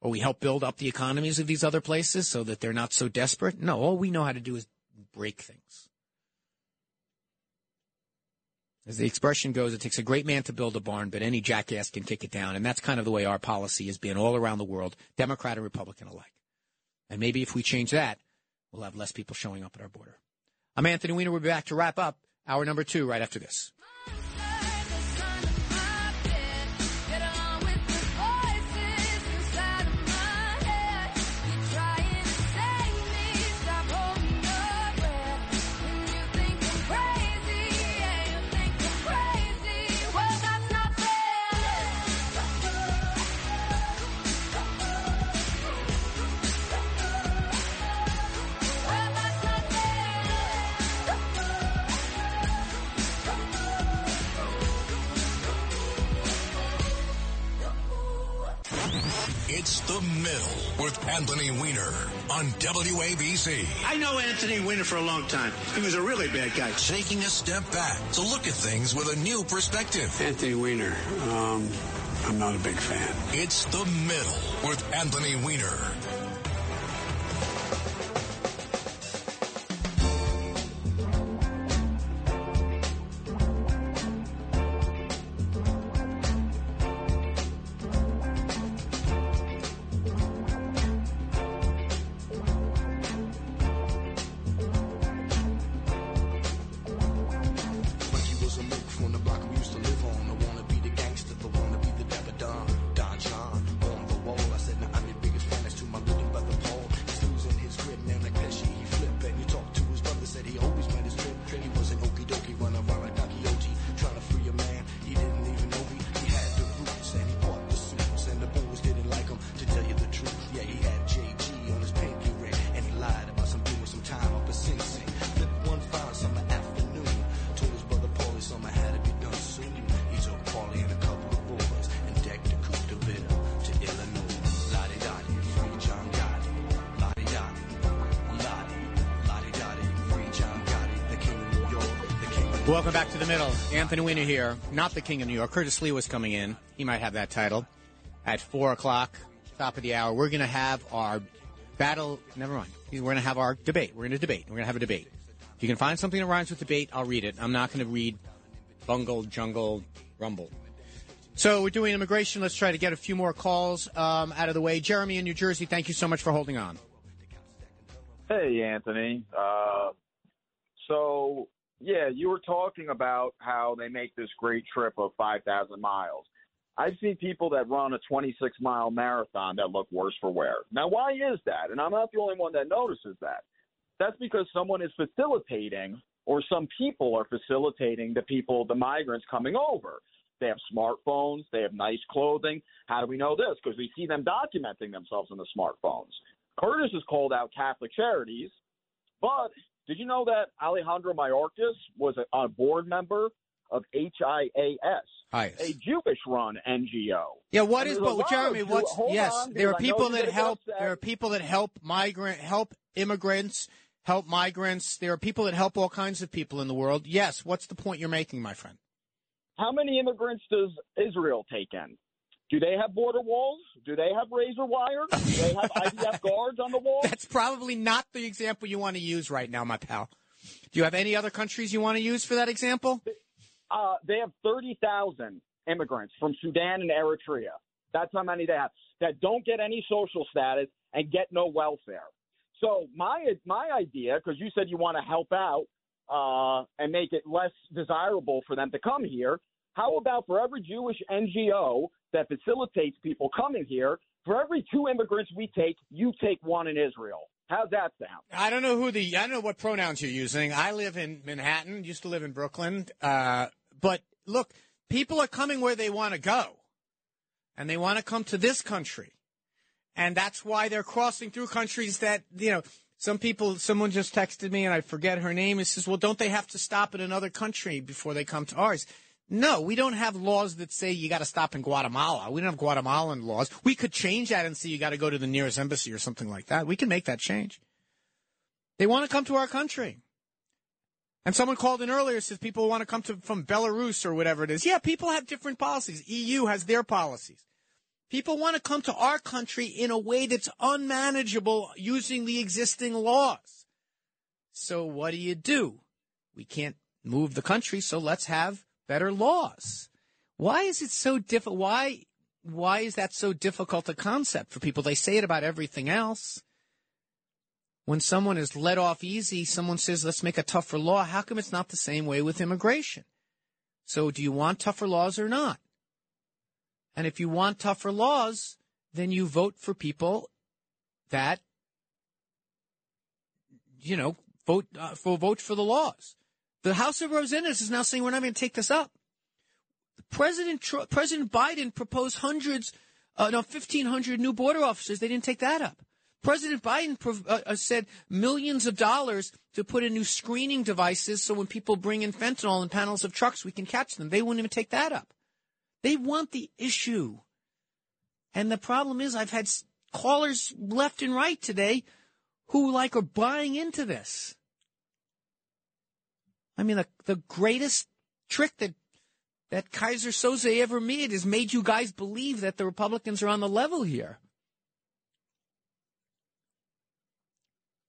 Or we help build up the economies of these other places so that they're not so desperate? No, all we know how to do is break things. As the expression goes, it takes a great man to build a barn, but any jackass can kick it down. And that's kind of the way our policy has been all around the world, Democrat and Republican alike. And maybe if we change that, we'll have less people showing up at our border. I'm Anthony Weiner. We'll be back to wrap up hour number two right after this. It's the middle with Anthony Weiner on WABC. I know Anthony Weiner for a long time. He was a really bad guy. Taking a step back to look at things with a new perspective. Anthony Weiner, um, I'm not a big fan. It's the middle with Anthony Weiner. Welcome back to the middle. Anthony Weiner here, not the King of New York. Curtis Sliwa's coming in. He might have that title at four o'clock, top of the hour. We're going to have our battle. Never mind. We're going to have our debate. We're going to debate. We're going to have a debate. If you can find something that rhymes with debate, I'll read it. I'm not going to read bungle, jungle, rumble. So we're doing immigration. Let's try to get a few more calls um, out of the way. Jeremy in New Jersey, thank you so much for holding on. Hey, Anthony. Uh, so, yeah, you were talking about how they make this great trip of 5,000 miles. I've seen people that run a 26 mile marathon that look worse for wear. Now, why is that? And I'm not the only one that notices that. That's because someone is facilitating, or some people are facilitating the people, the migrants coming over. They have smartphones, they have nice clothing. How do we know this? Because we see them documenting themselves on the smartphones. Curtis has called out Catholic Charities, but did you know that Alejandro Mayorkas was a, a board member of HIAS, Hi. a Jewish-run NGO? Yeah, what is but Jeremy? What's hold yes? on, there are because I know people that help. There are people that help migrant, help immigrants, help migrants. There are people that help all kinds of people in the world. Yes. What's the point you're making, my friend? How many immigrants does Israel take in? Do they have border walls? Do they have razor wire? Do they have IDF guards on the wall? That's probably not the example you want to use right now, my pal. Do you have any other countries you want to use for that example? Uh, they have 30,000 immigrants from Sudan and Eritrea. That's how many they have that don't get any social status and get no welfare. So my my idea, because you said you want to help out uh, and make it less desirable for them to come here. How about for every Jewish NGO that facilitates people coming here, for every two immigrants we take, you take one in Israel? How's that sound? I don't know who the I don't know what pronouns you're using. I live in Manhattan, used to live in Brooklyn. Uh, but look, people are coming where they want to go. And they want to come to this country. And that's why they're crossing through countries that, you know, some people someone just texted me and I forget her name and says, "Well, don't they have to stop in another country before they come to ours?" No, we don't have laws that say you got to stop in Guatemala. We don't have Guatemalan laws. We could change that and say you got to go to the nearest embassy or something like that. We can make that change. They want to come to our country. And someone called in earlier says people want to come to from Belarus or whatever it is. Yeah, people have different policies. EU has their policies. People want to come to our country in a way that's unmanageable using the existing laws. So what do you do? We can't move the country, so let's have better laws. Why is it so difficult? Why why is that so difficult a concept for people? They say it about everything else. When someone is let off easy, someone says, let's make a tougher law. How come it's not the same way with immigration? So do you want tougher laws or not? And if you want tougher laws, then you vote for people that, you know, vote uh, for vote for the laws. The House of Representatives is now saying we're not going to take this up. President President Biden proposed hundreds, uh, no, fifteen hundred new border officers. They didn't take that up. President Biden prov- uh, uh, said millions of dollars to put in new screening devices so when people bring in fentanyl in panels of trucks, we can catch them. They wouldn't even take that up. They want the issue. And the problem is, I've had callers left and right today who like are buying into this. I mean, the, the greatest trick that that Keyser Söze ever made is made you guys believe that the Republicans are on the level here.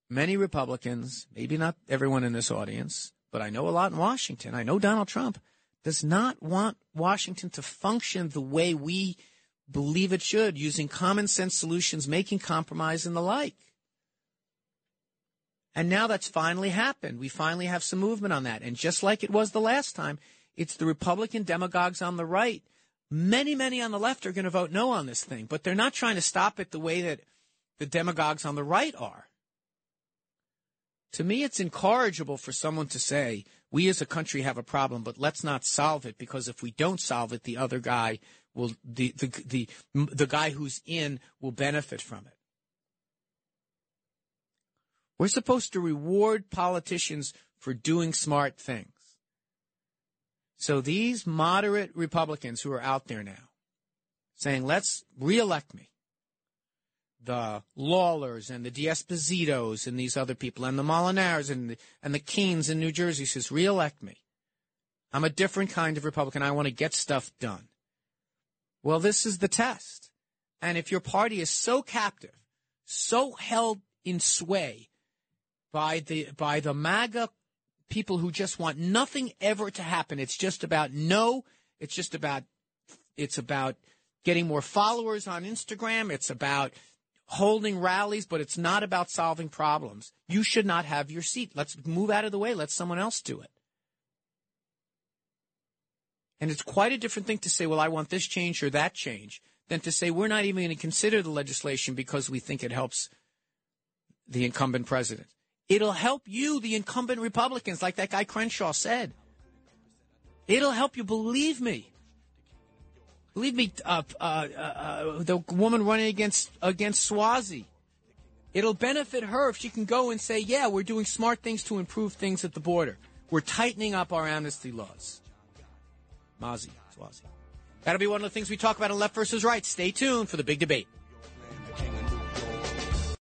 Many Republicans, maybe not everyone in this audience, but I know a lot in Washington. I know Donald Trump does not want Washington to function the way we believe it should, using common sense solutions, making compromise and the like. And now that's finally happened. We finally have some movement on that. And just like it was the last time, it's the Republican demagogues on the right. Many, many on the left are going to vote no on this thing, but they're not trying to stop it the way that the demagogues on the right are. To me, it's incorrigible for someone to say, we as a country have a problem, but let's not solve it because if we don't solve it, the other guy will, the, the, the, the guy who's in will benefit from it. We're supposed to reward politicians for doing smart things. So these moderate Republicans who are out there now saying, let's reelect me, the Lawlers and the D'Espositos and these other people and the Molinaros and the, and the Keans in New Jersey says, reelect me. I'm a different kind of Republican. I want to get stuff done. Well, this is the test. And if your party is so captive, so held in sway by the by the MAGA people who just want nothing ever to happen. It's just about no. It's just about it's about getting more followers on Instagram. It's about holding rallies, but it's not about solving problems. You should not have your seat. Let's move out of the way. Let someone else do it. And it's quite a different thing to say, well, I want this change or that change, than to say we're not even going to consider the legislation because we think it helps the incumbent president. It'll help you, the incumbent Republicans, like that guy Crenshaw said. It'll help you, believe me. Believe me, uh, uh, uh, the woman running against against Suozzi. It'll benefit her if she can go and say, "Yeah, we're doing smart things to improve things at the border. We're tightening up our amnesty laws." Mazi, Suozzi. That'll be one of the things we talk about in Left versus Right. Stay tuned for the big debate.